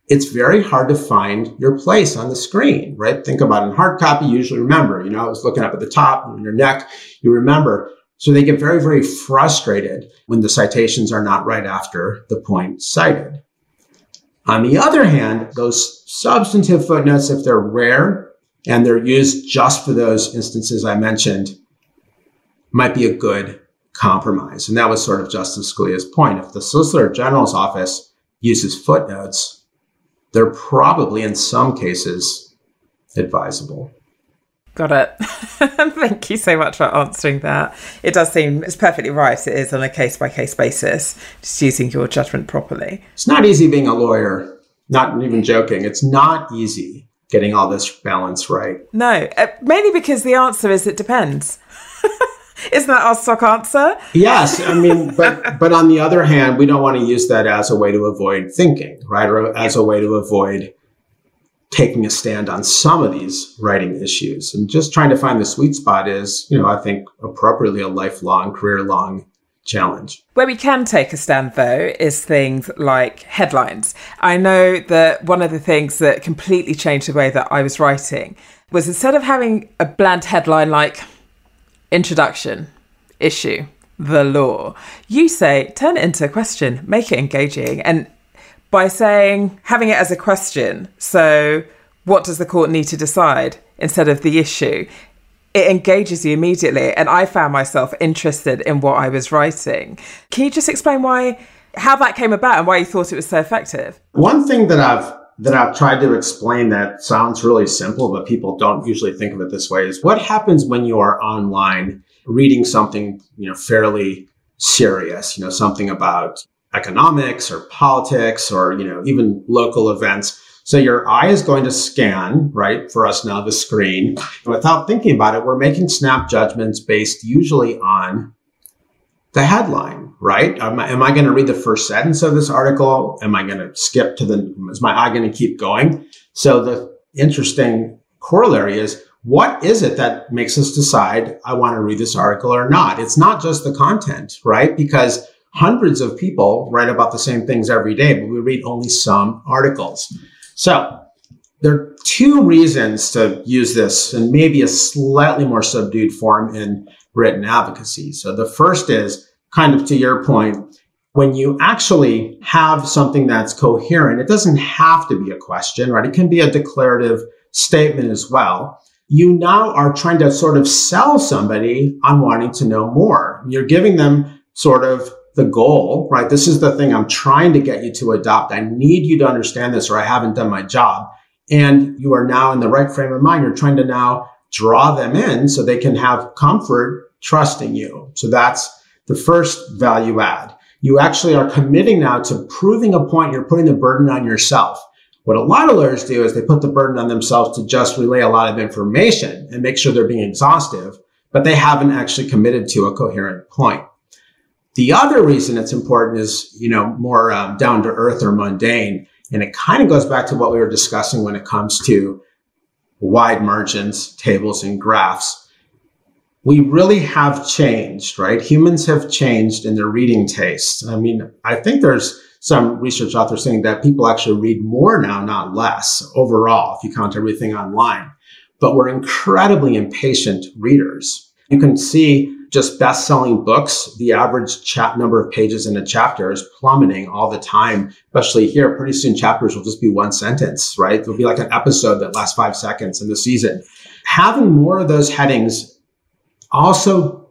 it's very hard to find your place on the screen, right? Think about in hard copy, you usually remember, you know, I was looking up at the top in your neck, you remember. So they get very, very frustrated when the citations are not right after the point cited. On the other hand, those substantive footnotes, if they're rare and they're used just for those instances I mentioned, might be a good compromise. And that was sort of Justice Scalia's point. If the Solicitor General's office uses footnotes, they're probably in some cases advisable. Got it. Thank you so much for answering that. It does seem it's perfectly right. It is on a case by case basis, just using your judgment properly. It's not easy being a lawyer. Not even joking. It's not easy getting all this balance right. No, uh, mainly because the answer is it depends. Isn't that our stock answer? Yes, I mean, but but on the other hand, we don't want to use that as a way to avoid thinking, right, or as a way to avoid taking a stand on some of these writing issues and just trying to find the sweet spot is, you know, I think appropriately a lifelong, career long challenge. Where we can take a stand, though, is things like headlines. I know that one of the things that completely changed the way that I was writing was instead of having a bland headline like introduction, issue, the law, you say turn it into a question, make it engaging. And by saying, having it as a question. So, what does the court need to decide instead of the issue? It engages you immediately. And I found myself interested in what I was writing. Can you just explain why, how that came about and why you thought it was so effective? One thing that I've that I've tried to explain that sounds really simple, but people don't usually think of it this way is what happens when you are online reading something, you know, fairly serious, you know, something about economics or politics or, you know, even local events. So your eye is going to scan, right? For us now, the screen. And without thinking about it, we're making snap judgments based usually on the headline, right? Am I, I going to read the first sentence of this article? Am I going to skip to the, is my eye going to keep going? So the interesting corollary is what is it that makes us decide I want to read this article or not? It's not just the content, right? Because hundreds of people write about the same things every day, but we read only some articles. So there are two reasons to use this and maybe a slightly more subdued form in written advocacy. So the first is kind of to your point, when you actually have something that's coherent, it doesn't have to be a question, right? It can be a declarative statement as well. You now are trying to sort of sell somebody on wanting to know more. You're giving them sort of the goal, right? This is the thing I'm trying to get you to adopt. I need you to understand this or I haven't done my job. And you are now in the right frame of mind. You're trying to now draw them in so they can have comfort trusting you. So that's the first value add. You actually are committing now to proving a point. You're putting the burden on yourself. What a lot of lawyers do is they put the burden on themselves to just relay a lot of information and make sure they're being exhaustive, but they haven't actually committed to a coherent point. The other reason it's important is, you know, more um, down to earth or mundane. And it kind of goes back to what we were discussing when it comes to wide margins, tables, and graphs. We really have changed, right? Humans have changed in their reading tastes. I mean, I think there's some research out there saying that people actually read more now, not less overall, if you count everything online. But we're incredibly impatient readers. You can see just best selling books, the average chat number of pages in a chapter is plummeting all the time, especially here. Pretty soon chapters will just be one sentence, right? There'll be like an episode that lasts five seconds in the season. Having more of those headings also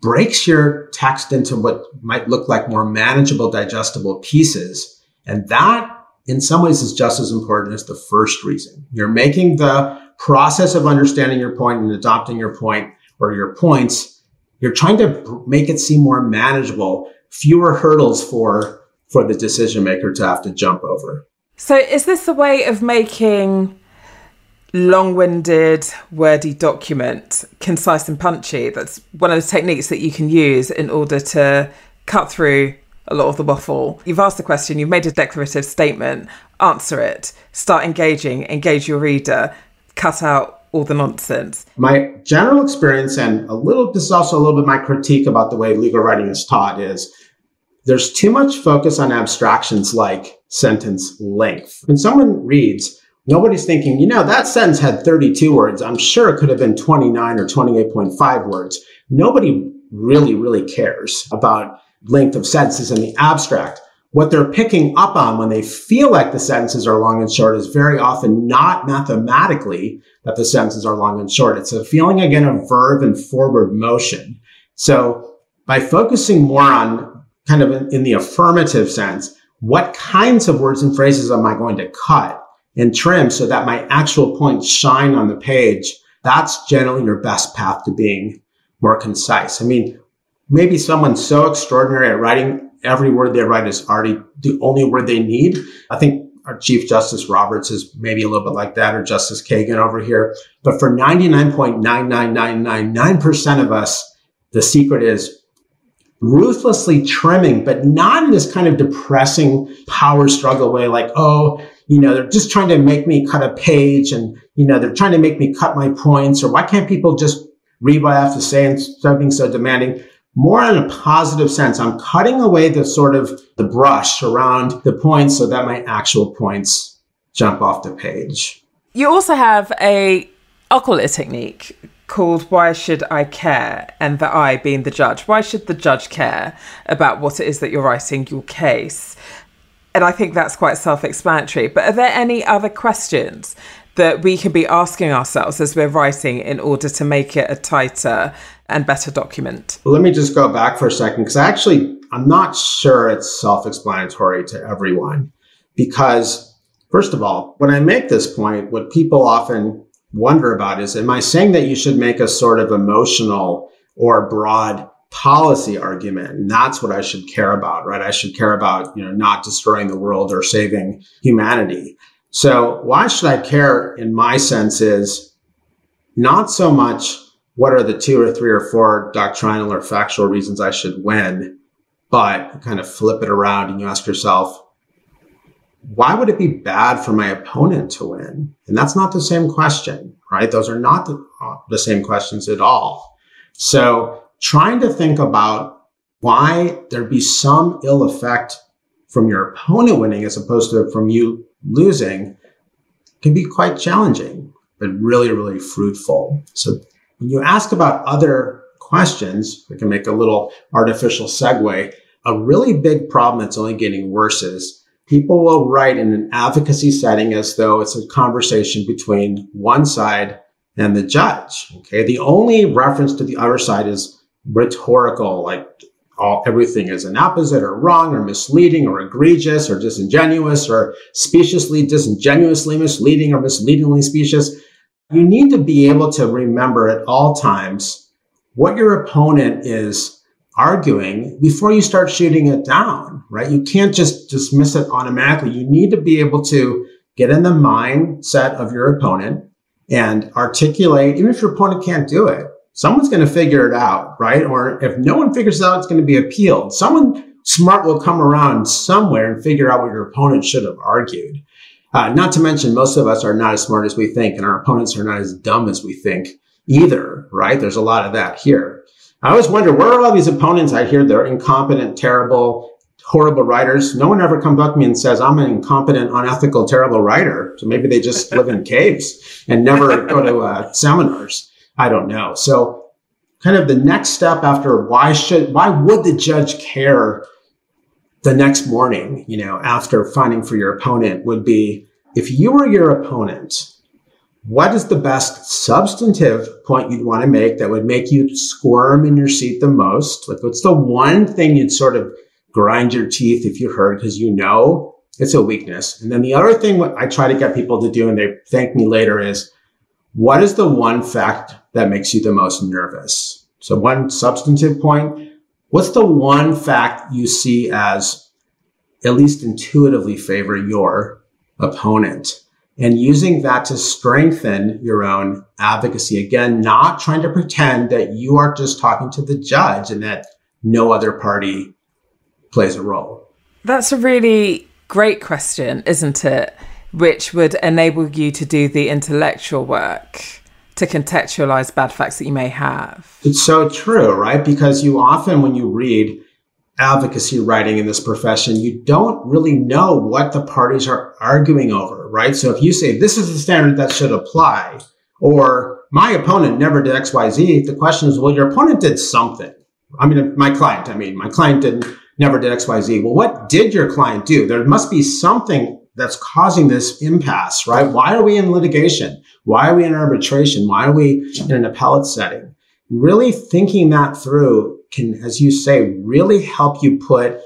breaks your text into what might look like more manageable, digestible pieces And that in some ways is just as important as the first reason. You're making the process of understanding your point and adopting your point or your points, you're trying to make it seem more manageable, fewer hurdles for for the decision maker to have to jump over. So is this a way of making long-winded wordy document concise and punchy that's one of the techniques that you can use in order to cut through a lot of the waffle. You've asked the question you've made a declarative statement answer it. Start engaging engage your reader cut out all the nonsense. My general experience and a little this is also a little bit my critique about the way legal writing is taught is there's too much focus on abstractions like sentence length. When someone reads Nobody's thinking, you know, that sentence had 32 words. I'm sure it could have been 29 or 28.5 words. Nobody really, really cares about length of sentences in the abstract. What they're picking up on when they feel like the sentences are long and short is very often not mathematically that the sentences are long and short. It's a feeling again of verb and forward motion. So by focusing more on kind of in, the affirmative sense, what kinds of words and phrases am I going to cut? And trim so that my actual points shine on the page, that's generally your best path to being more concise. I mean, maybe someone's so extraordinary at writing every word they write is already the only word they need. I think our Chief Justice Roberts is maybe a little bit like that, or Justice Kagan over here. But for 99.99999% of us, the secret is ruthlessly trimming, but not in this kind of depressing power struggle way, like, oh, you know, they're just trying to make me cut a page and, you know, they're trying to make me cut my points or why can't people just read what I have to say and of being so demanding? More in a positive sense. I'm cutting away the sort of the brush around the points so that my actual points jump off the page. You also have a, I'll call it a technique called Why Should I Care? and the I being the judge. Why should the judge care about what it is that you're writing your case? And I think that's quite self explanatory. But are there any other questions that we can be asking ourselves as we're writing in order to make it a tighter and better document? Let me just go back for a second because actually, I'm not sure it's self explanatory to everyone. Because, first of all, when I make this point, what people often wonder about is Am I saying that you should make a sort of emotional or broad policy argument. And that's what I should care about, right? I should care about, you know, not destroying the world or saving humanity. So why should I care in my sense is not so much what are the two or three or four doctrinal or factual reasons I should win, but kind of flip it around and you ask yourself, why would it be bad for my opponent to win? And that's not the same question, right? Those are not the, uh, the same questions at all. So trying to think about why there'd be some ill effect from your opponent winning as opposed to from you losing can be quite challenging, but really, really fruitful. So when you ask about other questions, we can make a little artificial segue. A really big problem that's only getting worse is people will write in an advocacy setting as though it's a conversation between one side and the judge. Okay. The only reference to the other side is rhetorical, like all everything is an opposite or wrong or misleading or egregious or disingenuous or speciously disingenuously misleading or misleadingly specious. You need to be able to remember at all times what your opponent is arguing before you start shooting it down, right? You can't just dismiss it automatically. You need to be able to get in the mindset of your opponent and articulate, even if your opponent can't do it, someone's going to figure it out, right? Or if no one figures it out, it's going to be appealed. Someone smart will come around somewhere and figure out what your opponent should have argued. Uh, not to mention, most of us are not as smart as we think, and our opponents are not as dumb as we think either, right? There's a lot of that here. I always wonder where are all these opponents I hear they're incompetent, terrible, horrible writers. No one ever comes up to me and says, I'm an incompetent, unethical, terrible writer. So maybe they just live in caves and never go to uh, seminars. I don't know. So kind of the next step after why should, why would the judge care the next morning, you know, after finding for your opponent would be if you were your opponent, what is the best substantive point you'd want to make that would make you squirm in your seat the most? Like, what's the one thing you'd sort of grind your teeth if you heard because you know It's a weakness. And then the other thing what I try to get people to do, and they thank me later, is what is the one fact that makes you the most nervous? So one substantive point. What's the one fact you see as at least intuitively favor your opponent? And using that to strengthen your own advocacy. Again, not trying to pretend that you are just talking to the judge and that no other party plays a role. That's a really great question, isn't it? Which would enable you to do the intellectual work to contextualize bad facts that you may have. It's so true, right? Because you often, when you read advocacy writing in this profession, you don't really know what the parties are arguing over, right? So if you say this is the standard that should apply, or my opponent never did XYZ, the question is, well, your opponent did something. I mean, my client, I mean, my client didn't never did XYZ. Well, what did your client do? There must be something that's causing this impasse, right? Why are we in litigation? Why are we in arbitration? Why are we in an appellate setting? Really thinking that through can, as you say, really help you put,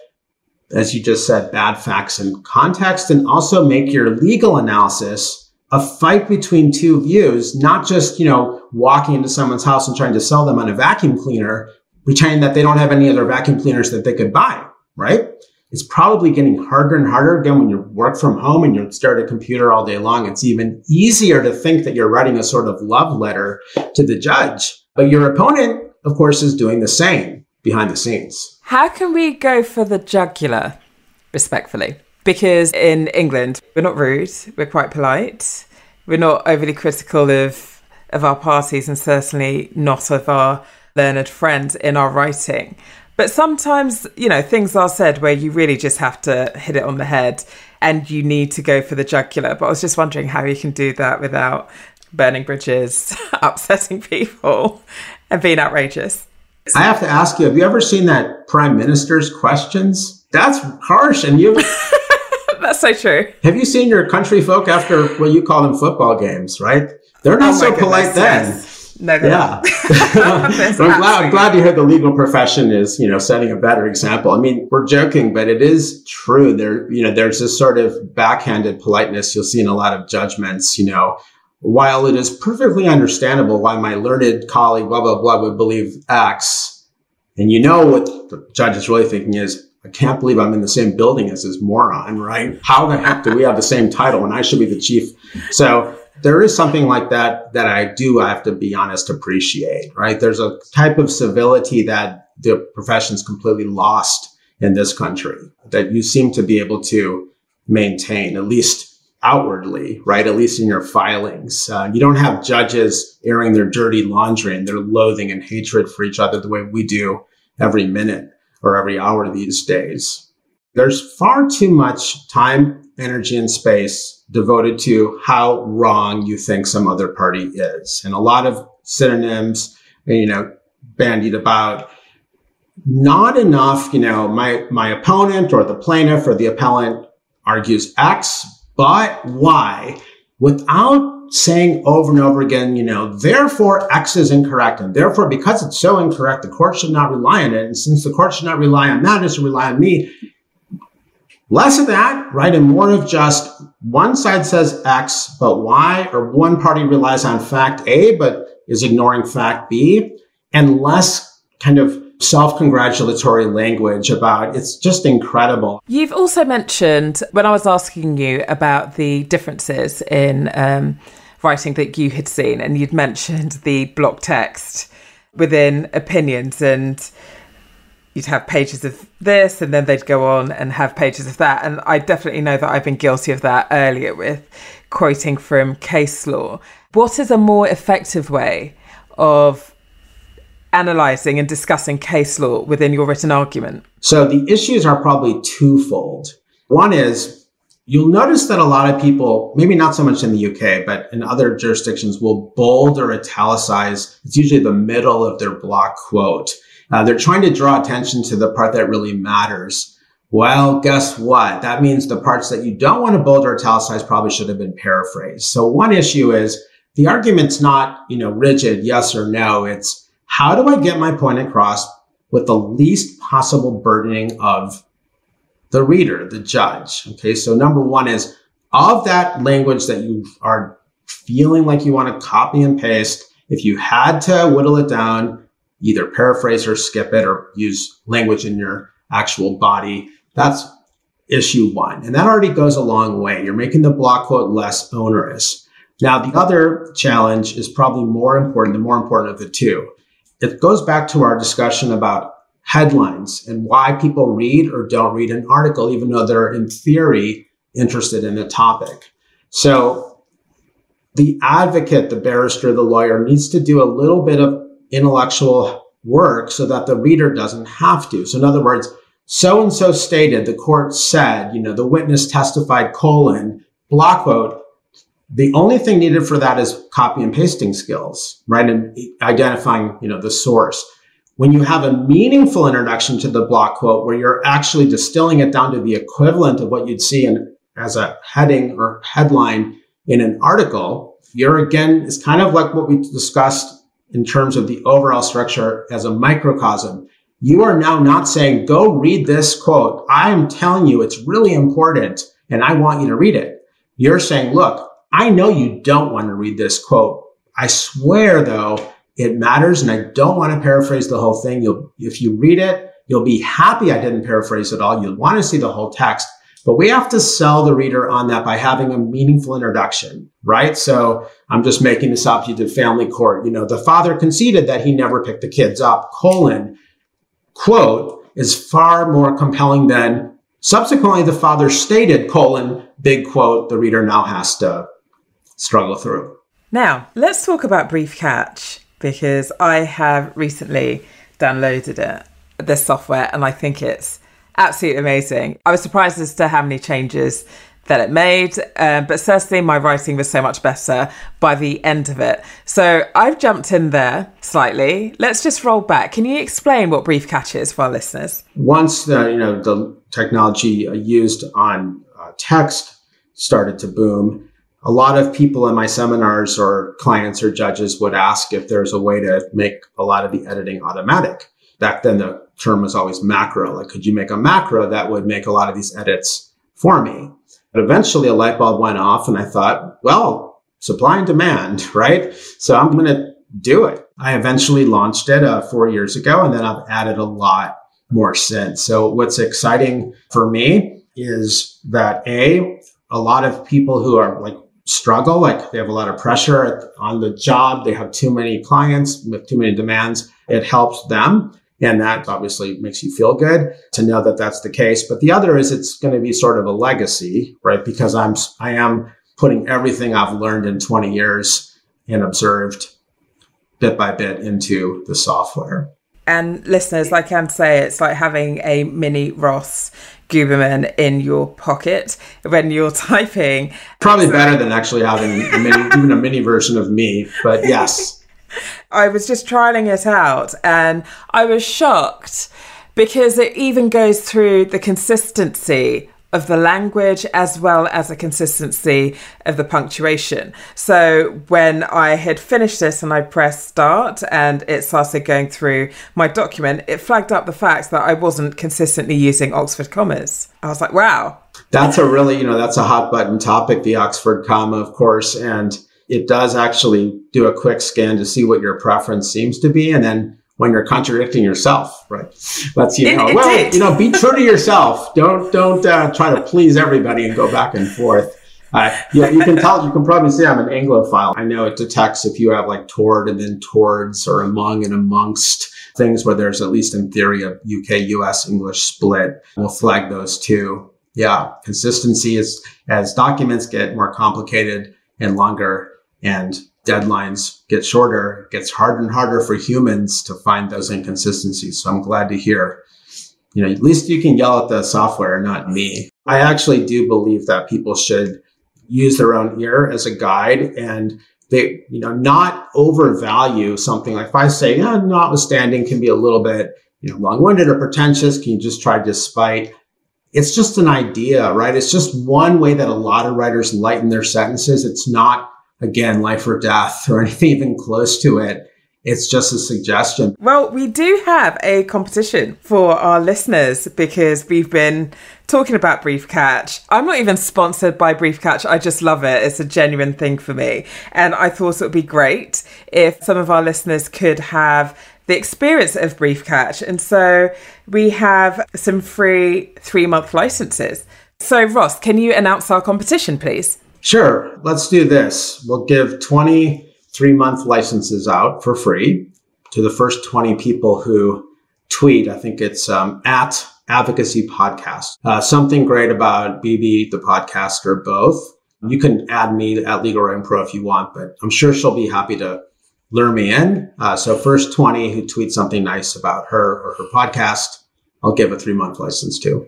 as you just said, bad facts in context and also make your legal analysis a fight between two views, not just, you know, walking into someone's house and trying to sell them on a vacuum cleaner, pretending that they don't have any other vacuum cleaners that they could buy, right? It's probably getting harder and harder again when you work from home and you stare at a computer all day long. It's even easier to think that you're writing a sort of love letter to the judge. But your opponent, of course, is doing the same behind the scenes. How can we go for the jugular respectfully? Because in England, we're not rude, we're quite polite, we're not overly critical of, of our parties, and certainly not of our learned friends in our writing. But sometimes, you know, things are said where you really just have to hit it on the head and you need to go for the jugular. But I was just wondering how you can do that without burning bridges, upsetting people, and being outrageous. I have to ask you, have you ever seen that Prime Minister's questions? That's harsh. And you That's so true. Have you seen your country folk after what you call them football games, right? They're not oh so polite then. Yes. Yeah. I'm glad, I'm glad to hear the legal profession is, you know, setting a better example. I mean, we're joking, but it is true. There, you know, there's this sort of backhanded politeness you'll see in a lot of judgments, you know, while it is perfectly understandable why my learned colleague, blah, blah, blah, would believe X, and you know what the judge is really thinking is, I can't believe I'm in the same building as this moron, right? How the heck do we have the same title and I should be the chief? So there is something like that that I do I have to be honest appreciate, right? There's a type of civility that the profession's completely lost in this country that you seem to be able to maintain at least outwardly, right? At least in your filings. Uh, you don't have judges airing their dirty laundry and their loathing and hatred for each other the way we do every minute or every hour these days. There's far too much time, energy, and space devoted to how wrong you think some other party is. And a lot of synonyms, you know, bandied about. Not enough, you know, my, my opponent or the plaintiff or the appellant argues X, but Y without saying over and over again, you know, therefore X is incorrect. And therefore, because it's so incorrect, the court should not rely on it. And since the court should not rely on that, it should rely on me. Less of that, right? And more of just one side says X, but Y, or one party relies on fact A, but is ignoring fact B, and less kind of self congratulatory language about it's just incredible. You've also mentioned when I was asking you about the differences in um, writing that you had seen, and you'd mentioned the block text within opinions and you'd have pages of this and then they'd go on and have pages of that. And I definitely know that I've been guilty of that earlier with quoting from case law. What is a more effective way of analysing and discussing case law within your written argument? So the issues are probably twofold. One is you'll notice that a lot of people, maybe not so much in the UK, but in other jurisdictions, will bold or italicize. It's usually the middle of their block quote. Uh, they're trying to draw attention to the part that really matters. Well, guess what? That means the parts that you don't want to bold or italicize probably should have been paraphrased. So one issue is the argument's not, you know, rigid, yes or no. It's how do I get my point across with the least possible burdening of the reader, the judge. Okay. So number one is of that language that you are feeling like you want to copy and paste, if you had to whittle it down, either paraphrase or skip it or use language in your actual body, that's issue one. And that already goes a long way. You're making the block quote less onerous. Now, the other challenge is probably more important, the more important of the two. It goes back to our discussion about headlines and why people read or don't read an article, even though they're in theory interested in a topic. So the advocate, the barrister, the lawyer needs to do a little bit of intellectual work so that the reader doesn't have to. So in other words, so and so stated, the court said, you know, the witness testified colon, block quote. The only thing needed for that is copy and pasting skills, right? And identifying, you know, the source. When you have a meaningful introduction to the block quote where you're actually distilling it down to the equivalent of what you'd see in as a heading or headline in an article, you're again, it's kind of like what we discussed in terms of the overall structure as a microcosm you are now not saying, go read this quote. I am telling you it's really important and I want you to read it. You're saying, look, I know you don't want to read this quote. I swear though, it matters. And I don't want to paraphrase the whole thing. You'll, if you read it, you'll be happy I didn't paraphrase it all. You'll want to see the whole text, but we have to sell the reader on that by having a meaningful introduction, right? So I'm just making this up. You did family court. You know, the father conceded that he never picked the kids up, colon quote is far more compelling than subsequently the father stated colon big quote the reader now has to struggle through now let's talk about BriefCatch because i have recently downloaded it this software and i think it's absolutely amazing i was surprised as to how many changes that it made. Um, but certainly, my writing was so much better by the end of it. So I've jumped in there slightly. Let's just roll back. Can you explain what BriefCatch is for our listeners? Once the you know the technology used on uh, text started to boom, a lot of people in my seminars or clients or judges would ask if there's a way to make a lot of the editing automatic. Back then, the term was always macro. Like, could you make a macro that would make a lot of these edits for me? But eventually a light bulb went off and I thought, well, supply and demand, right? So I'm going to do it. I eventually launched it uh, four years ago and then I've added a lot more since. So what's exciting for me is that A, a lot of people who are like struggle, like they have a lot of pressure on the job. They have too many clients with too many demands. It helps them. And that obviously makes you feel good to know that that's the case. But the other is it's going to be sort of a legacy, right? Because I'm, I am putting everything I've learned in 20 years and observed bit by bit into the software. And listeners, I can say it's like having a mini Ross Guberman in your pocket when you're typing. Probably better than actually having a mini, even a mini version of me. But yes. I was just trialing it out and I was shocked because it even goes through the consistency of the language as well as the consistency of the punctuation. So when I had finished this and I pressed start and it started going through my document, it flagged up the fact that I wasn't consistently using Oxford commas. I was like, wow. That's a really, you know, that's a hot button topic, the Oxford comma, of course. And it does actually do a quick scan to see what your preference seems to be. And then when you're contradicting yourself, right? Let's you know, it, it well, did. you know, be true to yourself. Don't don't uh, try to please everybody and go back and forth. Uh, yeah, you can tell. You can probably see I'm an Anglophile. I know it detects if you have like toward and then towards or among and amongst things where there's at least in theory a UK US English split. We'll flag those too. Yeah, consistency is as documents get more complicated and longer and deadlines get shorter, it gets harder and harder for humans to find those inconsistencies. So I'm glad to hear, you know, at least you can yell at the software, not me. I actually do believe that people should use their own ear as a guide and they, you know, not overvalue something like if I say, yeah, notwithstanding can be a little bit, you know, long-winded or pretentious. Can you just try despite? It's just an idea, right? It's just one way that a lot of writers lighten their sentences. It's not again, life or death or anything even close to it. it's just a suggestion. Well, we do have a competition for our listeners because we've been talking about BriefCatch. I'm not even sponsored by BriefCatch. I just love it. It's a genuine thing for me. And I thought it would be great if some of our listeners could have the experience of BriefCatch. And so we have some free three month licenses. So, Ross, can you announce our competition, please? Sure. Let's do this. We'll give 20 three month licenses out for free to the first 20 people who tweet. I think it's um, at advocacy podcast. Uh, something great about Bibi, the podcast, or both. You can add me at Legal Writing Pro if you want, but I'm sure she'll be happy to lure me in. Uh, so first 20 who tweet something nice about her or her podcast, I'll give a three month license to.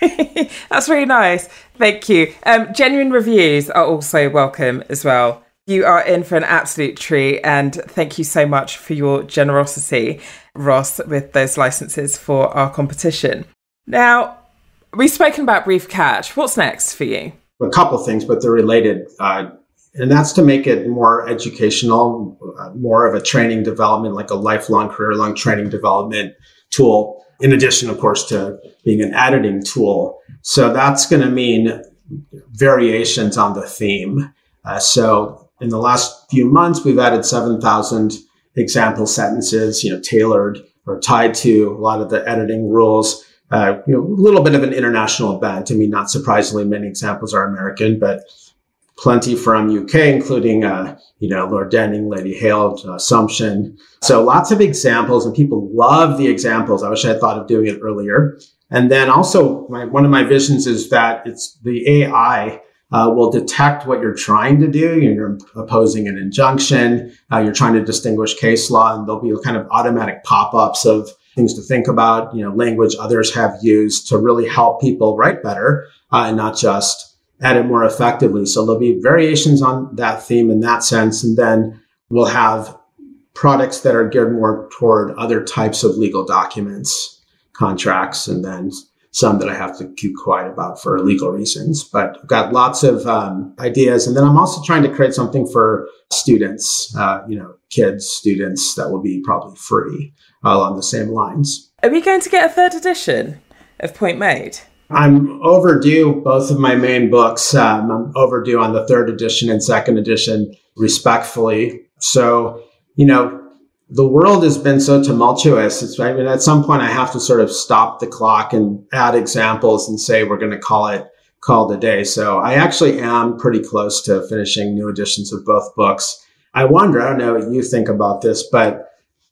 That's really nice. Thank you. Um, genuine reviews are also welcome as well. You are in for an absolute treat, and thank you so much for your generosity, Ross, with those licenses for our competition. Now, we've spoken about BriefCatch. What's next for you? A couple things, but they're related. Uh, and that's to make it more educational, uh, more of a training development, like a lifelong, career long training development tool, in addition, of course, to being an editing tool. So that's going to mean variations on the theme. Uh, so in the last few months, we've added 7,000 example sentences, you know, tailored or tied to a lot of the editing rules. Uh, you know, a little bit of an international bent. I mean, not surprisingly, many examples are American, but plenty from UK, including, uh, you know, Lord Denning, Lady Hale, Assumption. So lots of examples and people love the examples. I wish I had thought of doing it earlier. And then also my, one of my visions is that it's the AI uh, will detect what you're trying to do. You're opposing an injunction. Uh, you're trying to distinguish case law, and there'll be kind of automatic pop-ups of things to think about. You know, language others have used to really help people write better uh, and not just edit more effectively. So there'll be variations on that theme in that sense, and then we'll have products that are geared more toward other types of legal documents, contracts, and then some that I have to keep quiet about for legal reasons. But I've got lots of um, ideas. And then I'm also trying to create something for students, uh, you know, kids, students that will be probably free along the same lines. Are we going to get a third edition of Point Made? I'm overdue both of my main books. Um, I'm overdue on the third edition and second edition, respectfully. So, you know, the world has been so tumultuous. It's, I mean, at some point I have to sort of stop the clock and add examples and say we're going to call it call it a day. So I actually am pretty close to finishing new editions of both books. I wonder, I don't know what you think about this, but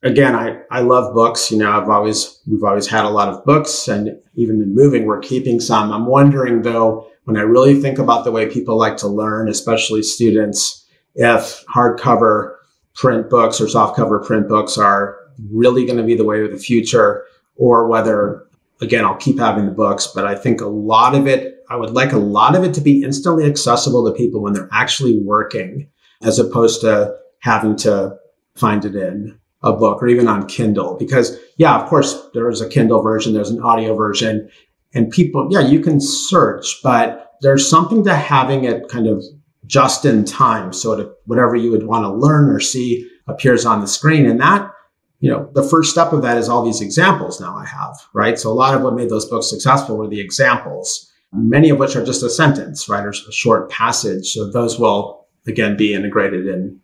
again, I, I love books. You know, I've always, we've always had a lot of books and even in moving, we're keeping some. I'm wondering though, when I really think about the way people like to learn, especially students, if hardcover print books or softcover print books are really going to be the way of the future or whether again I'll keep having the books but I think a lot of it I would like a lot of it to be instantly accessible to people when they're actually working as opposed to having to find it in a book or even on Kindle because yeah of course there's a Kindle version there's an audio version and people yeah you can search but there's something to having it kind of just in time. So that whatever you would want to learn or see appears on the screen. And that, you know, the first step of that is all these examples now I have, right? So a lot of what made those books successful were the examples, many of which are just a sentence, right? Or a short passage. So those will again be integrated in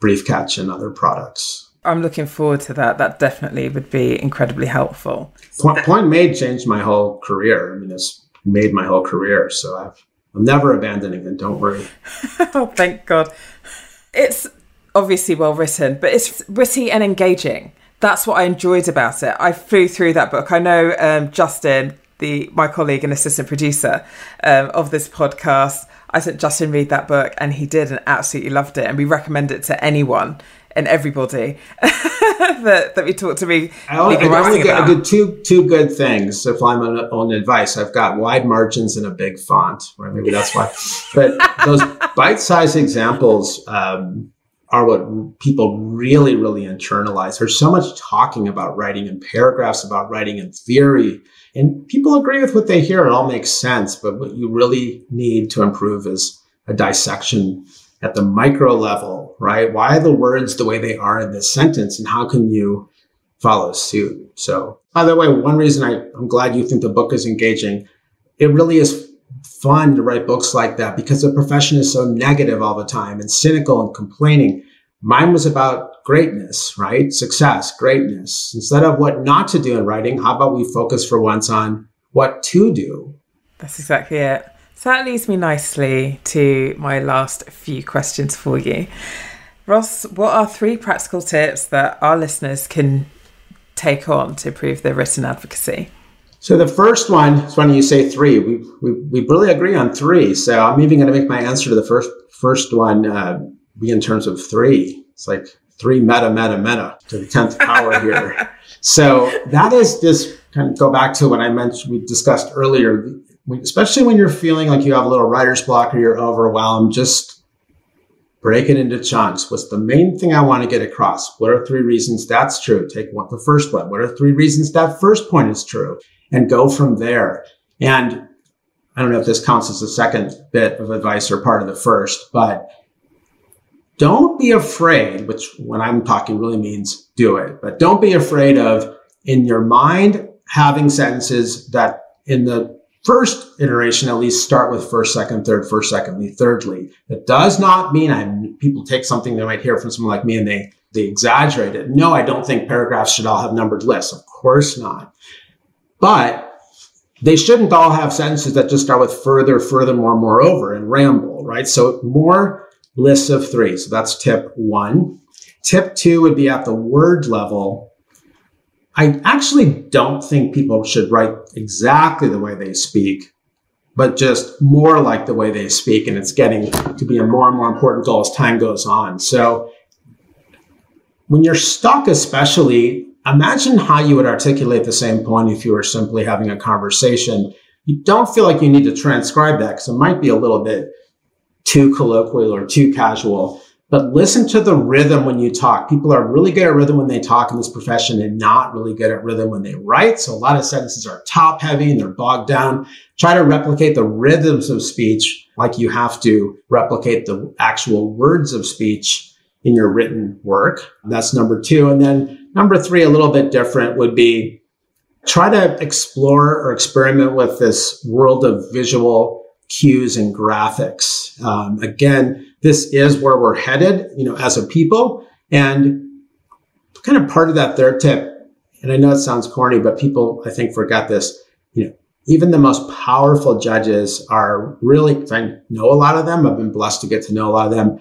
BriefCatch and other products. I'm looking forward to that. That definitely would be incredibly helpful. Point, point made changed my whole career. I mean, it's made my whole career. So I've I'm never abandoning it. Don't worry. oh, thank God. It's obviously well written, but it's witty and engaging. That's what I enjoyed about it. I flew through that book. I know um, Justin, the my colleague and assistant producer um, of this podcast. I said Justin read that book, and he did, and absolutely loved it. And we recommend it to anyone and everybody that, that we talk to me. I only, I only get, I two two good things. If I'm on, on advice, I've got wide margins and a big font. Right? Maybe that's why. but those bite-sized examples um, are what people really, really internalize. There's so much talking about writing and paragraphs about writing and theory, and people agree with what they hear. It all makes sense. But what you really need to improve is a dissection at the micro level, right? Why are the words the way they are in this sentence and how can you follow suit? So, by the way, one reason I, I'm glad you think the book is engaging, it really is fun to write books like that because the profession is so negative all the time and cynical and complaining. Mine was about greatness, right? Success, greatness. Instead of what not to do in writing, how about we focus for once on what to do? That's exactly it. So that leads me nicely to my last few questions for you. Ross, what are three practical tips that our listeners can take on to improve their written advocacy? So the first one is when you say three. We, we, we really agree on three. So I'm even going to make my answer to the first first one uh, be in terms of three. It's like three meta, meta, meta to the 10th power here. So that is just kind of go back to what I mentioned, we discussed earlier, especially when you're feeling like you have a little writer's block or you're overwhelmed, just break it into chunks. What's the main thing I want to get across? What are three reasons that's true? Take one, the first one. What are three reasons that first point is true? And go from there. And I don't know if this counts as a second bit of advice or part of the first, but don't be afraid, which when I'm talking really means do it, but don't be afraid of in your mind having sentences that in the first iteration at least start with first, second, third, first, secondly, thirdly. That does not mean I people take something they might hear from someone like me and they they exaggerate it. No, I don't think paragraphs should all have numbered lists. Of course not. But they shouldn't all have sentences that just start with further, furthermore, moreover, and ramble, right? So more lists of three. So that's tip one. Tip two would be at the word level. I actually don't think people should write exactly the way they speak, but just more like the way they speak. And it's getting to be a more and more important goal as time goes on. So when you're stuck, especially, imagine how you would articulate the same point if you were simply having a conversation. You don't feel like you need to transcribe that because it might be a little bit too colloquial or too casual. But listen to the rhythm when you talk. People are really good at rhythm when they talk in this profession and not really good at rhythm when they write. So a lot of sentences are top heavy and they're bogged down. Try to replicate the rhythms of speech like you have to replicate the actual words of speech in your written work. That's number two. And then number three, a little bit different would be try to explore or experiment with this world of visual cues and graphics. Um, again, this is where we're headed, you know, as a people. And kind of part of that third tip, and I know it sounds corny, but people, I think, forget this. You know, even the most powerful judges are really, I know a lot of them. I've been blessed to get to know a lot of them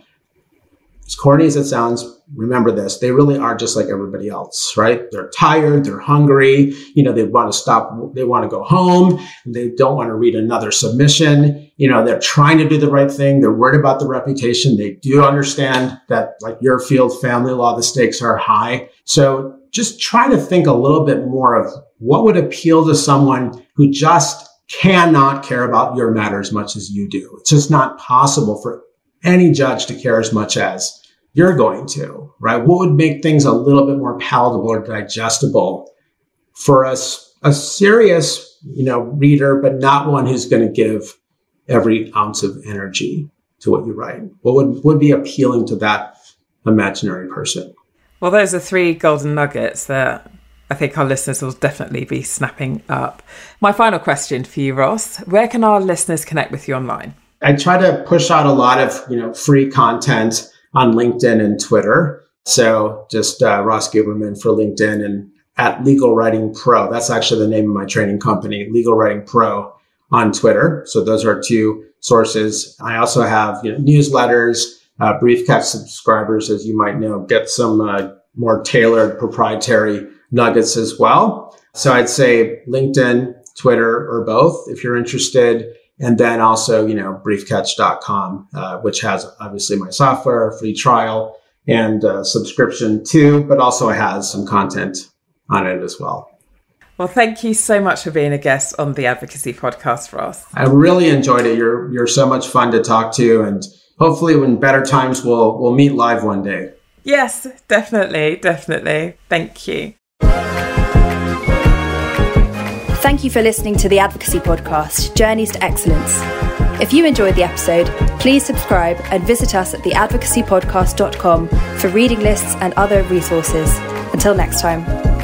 as corny as it sounds, remember this. They really are just like everybody else, right? They're tired. They're hungry. You know, they want to stop. They want to go home. They don't want to read another submission. You know, they're trying to do the right thing. They're worried about the reputation. They do understand that like your field, family law, the stakes are high. So just try to think a little bit more of what would appeal to someone who just cannot care about your matter as much as you do. It's just not possible for any judge to care as much as you're going to, right? What would make things a little bit more palatable or digestible for us, a serious, you know, reader, but not one who's going to give every ounce of energy to what you write? What would, would be appealing to that imaginary person? Well, those are three golden nuggets that I think our listeners will definitely be snapping up. My final question for you, Ross where can our listeners connect with you online? I try to push out a lot of, you know, free content on LinkedIn and Twitter. So just uh, Ross Guberman for LinkedIn and at Legal Writing Pro. That's actually the name of my training company, Legal Writing Pro on Twitter. So those are two sources. I also have you know, newsletters, uh, BriefCatch subscribers, as you might know, get some uh, more tailored proprietary nuggets as well. So I'd say LinkedIn, Twitter, or both if you're interested. And then also, you know, briefcatch.com, uh, which has obviously my software, free trial and uh, subscription too, but also has some content on it as well. Well, thank you so much for being a guest on the Advocacy Podcast, Ross. I really enjoyed it. You're you're so much fun to talk to, and hopefully, when better times, we'll we'll meet live one day. Yes, definitely, definitely. Thank you. Thank you for listening to the Advocacy Podcast, Journeys to Excellence. If you enjoyed the episode, please subscribe and visit us at theadvocacypodcast.com for reading lists and other resources. Until next time.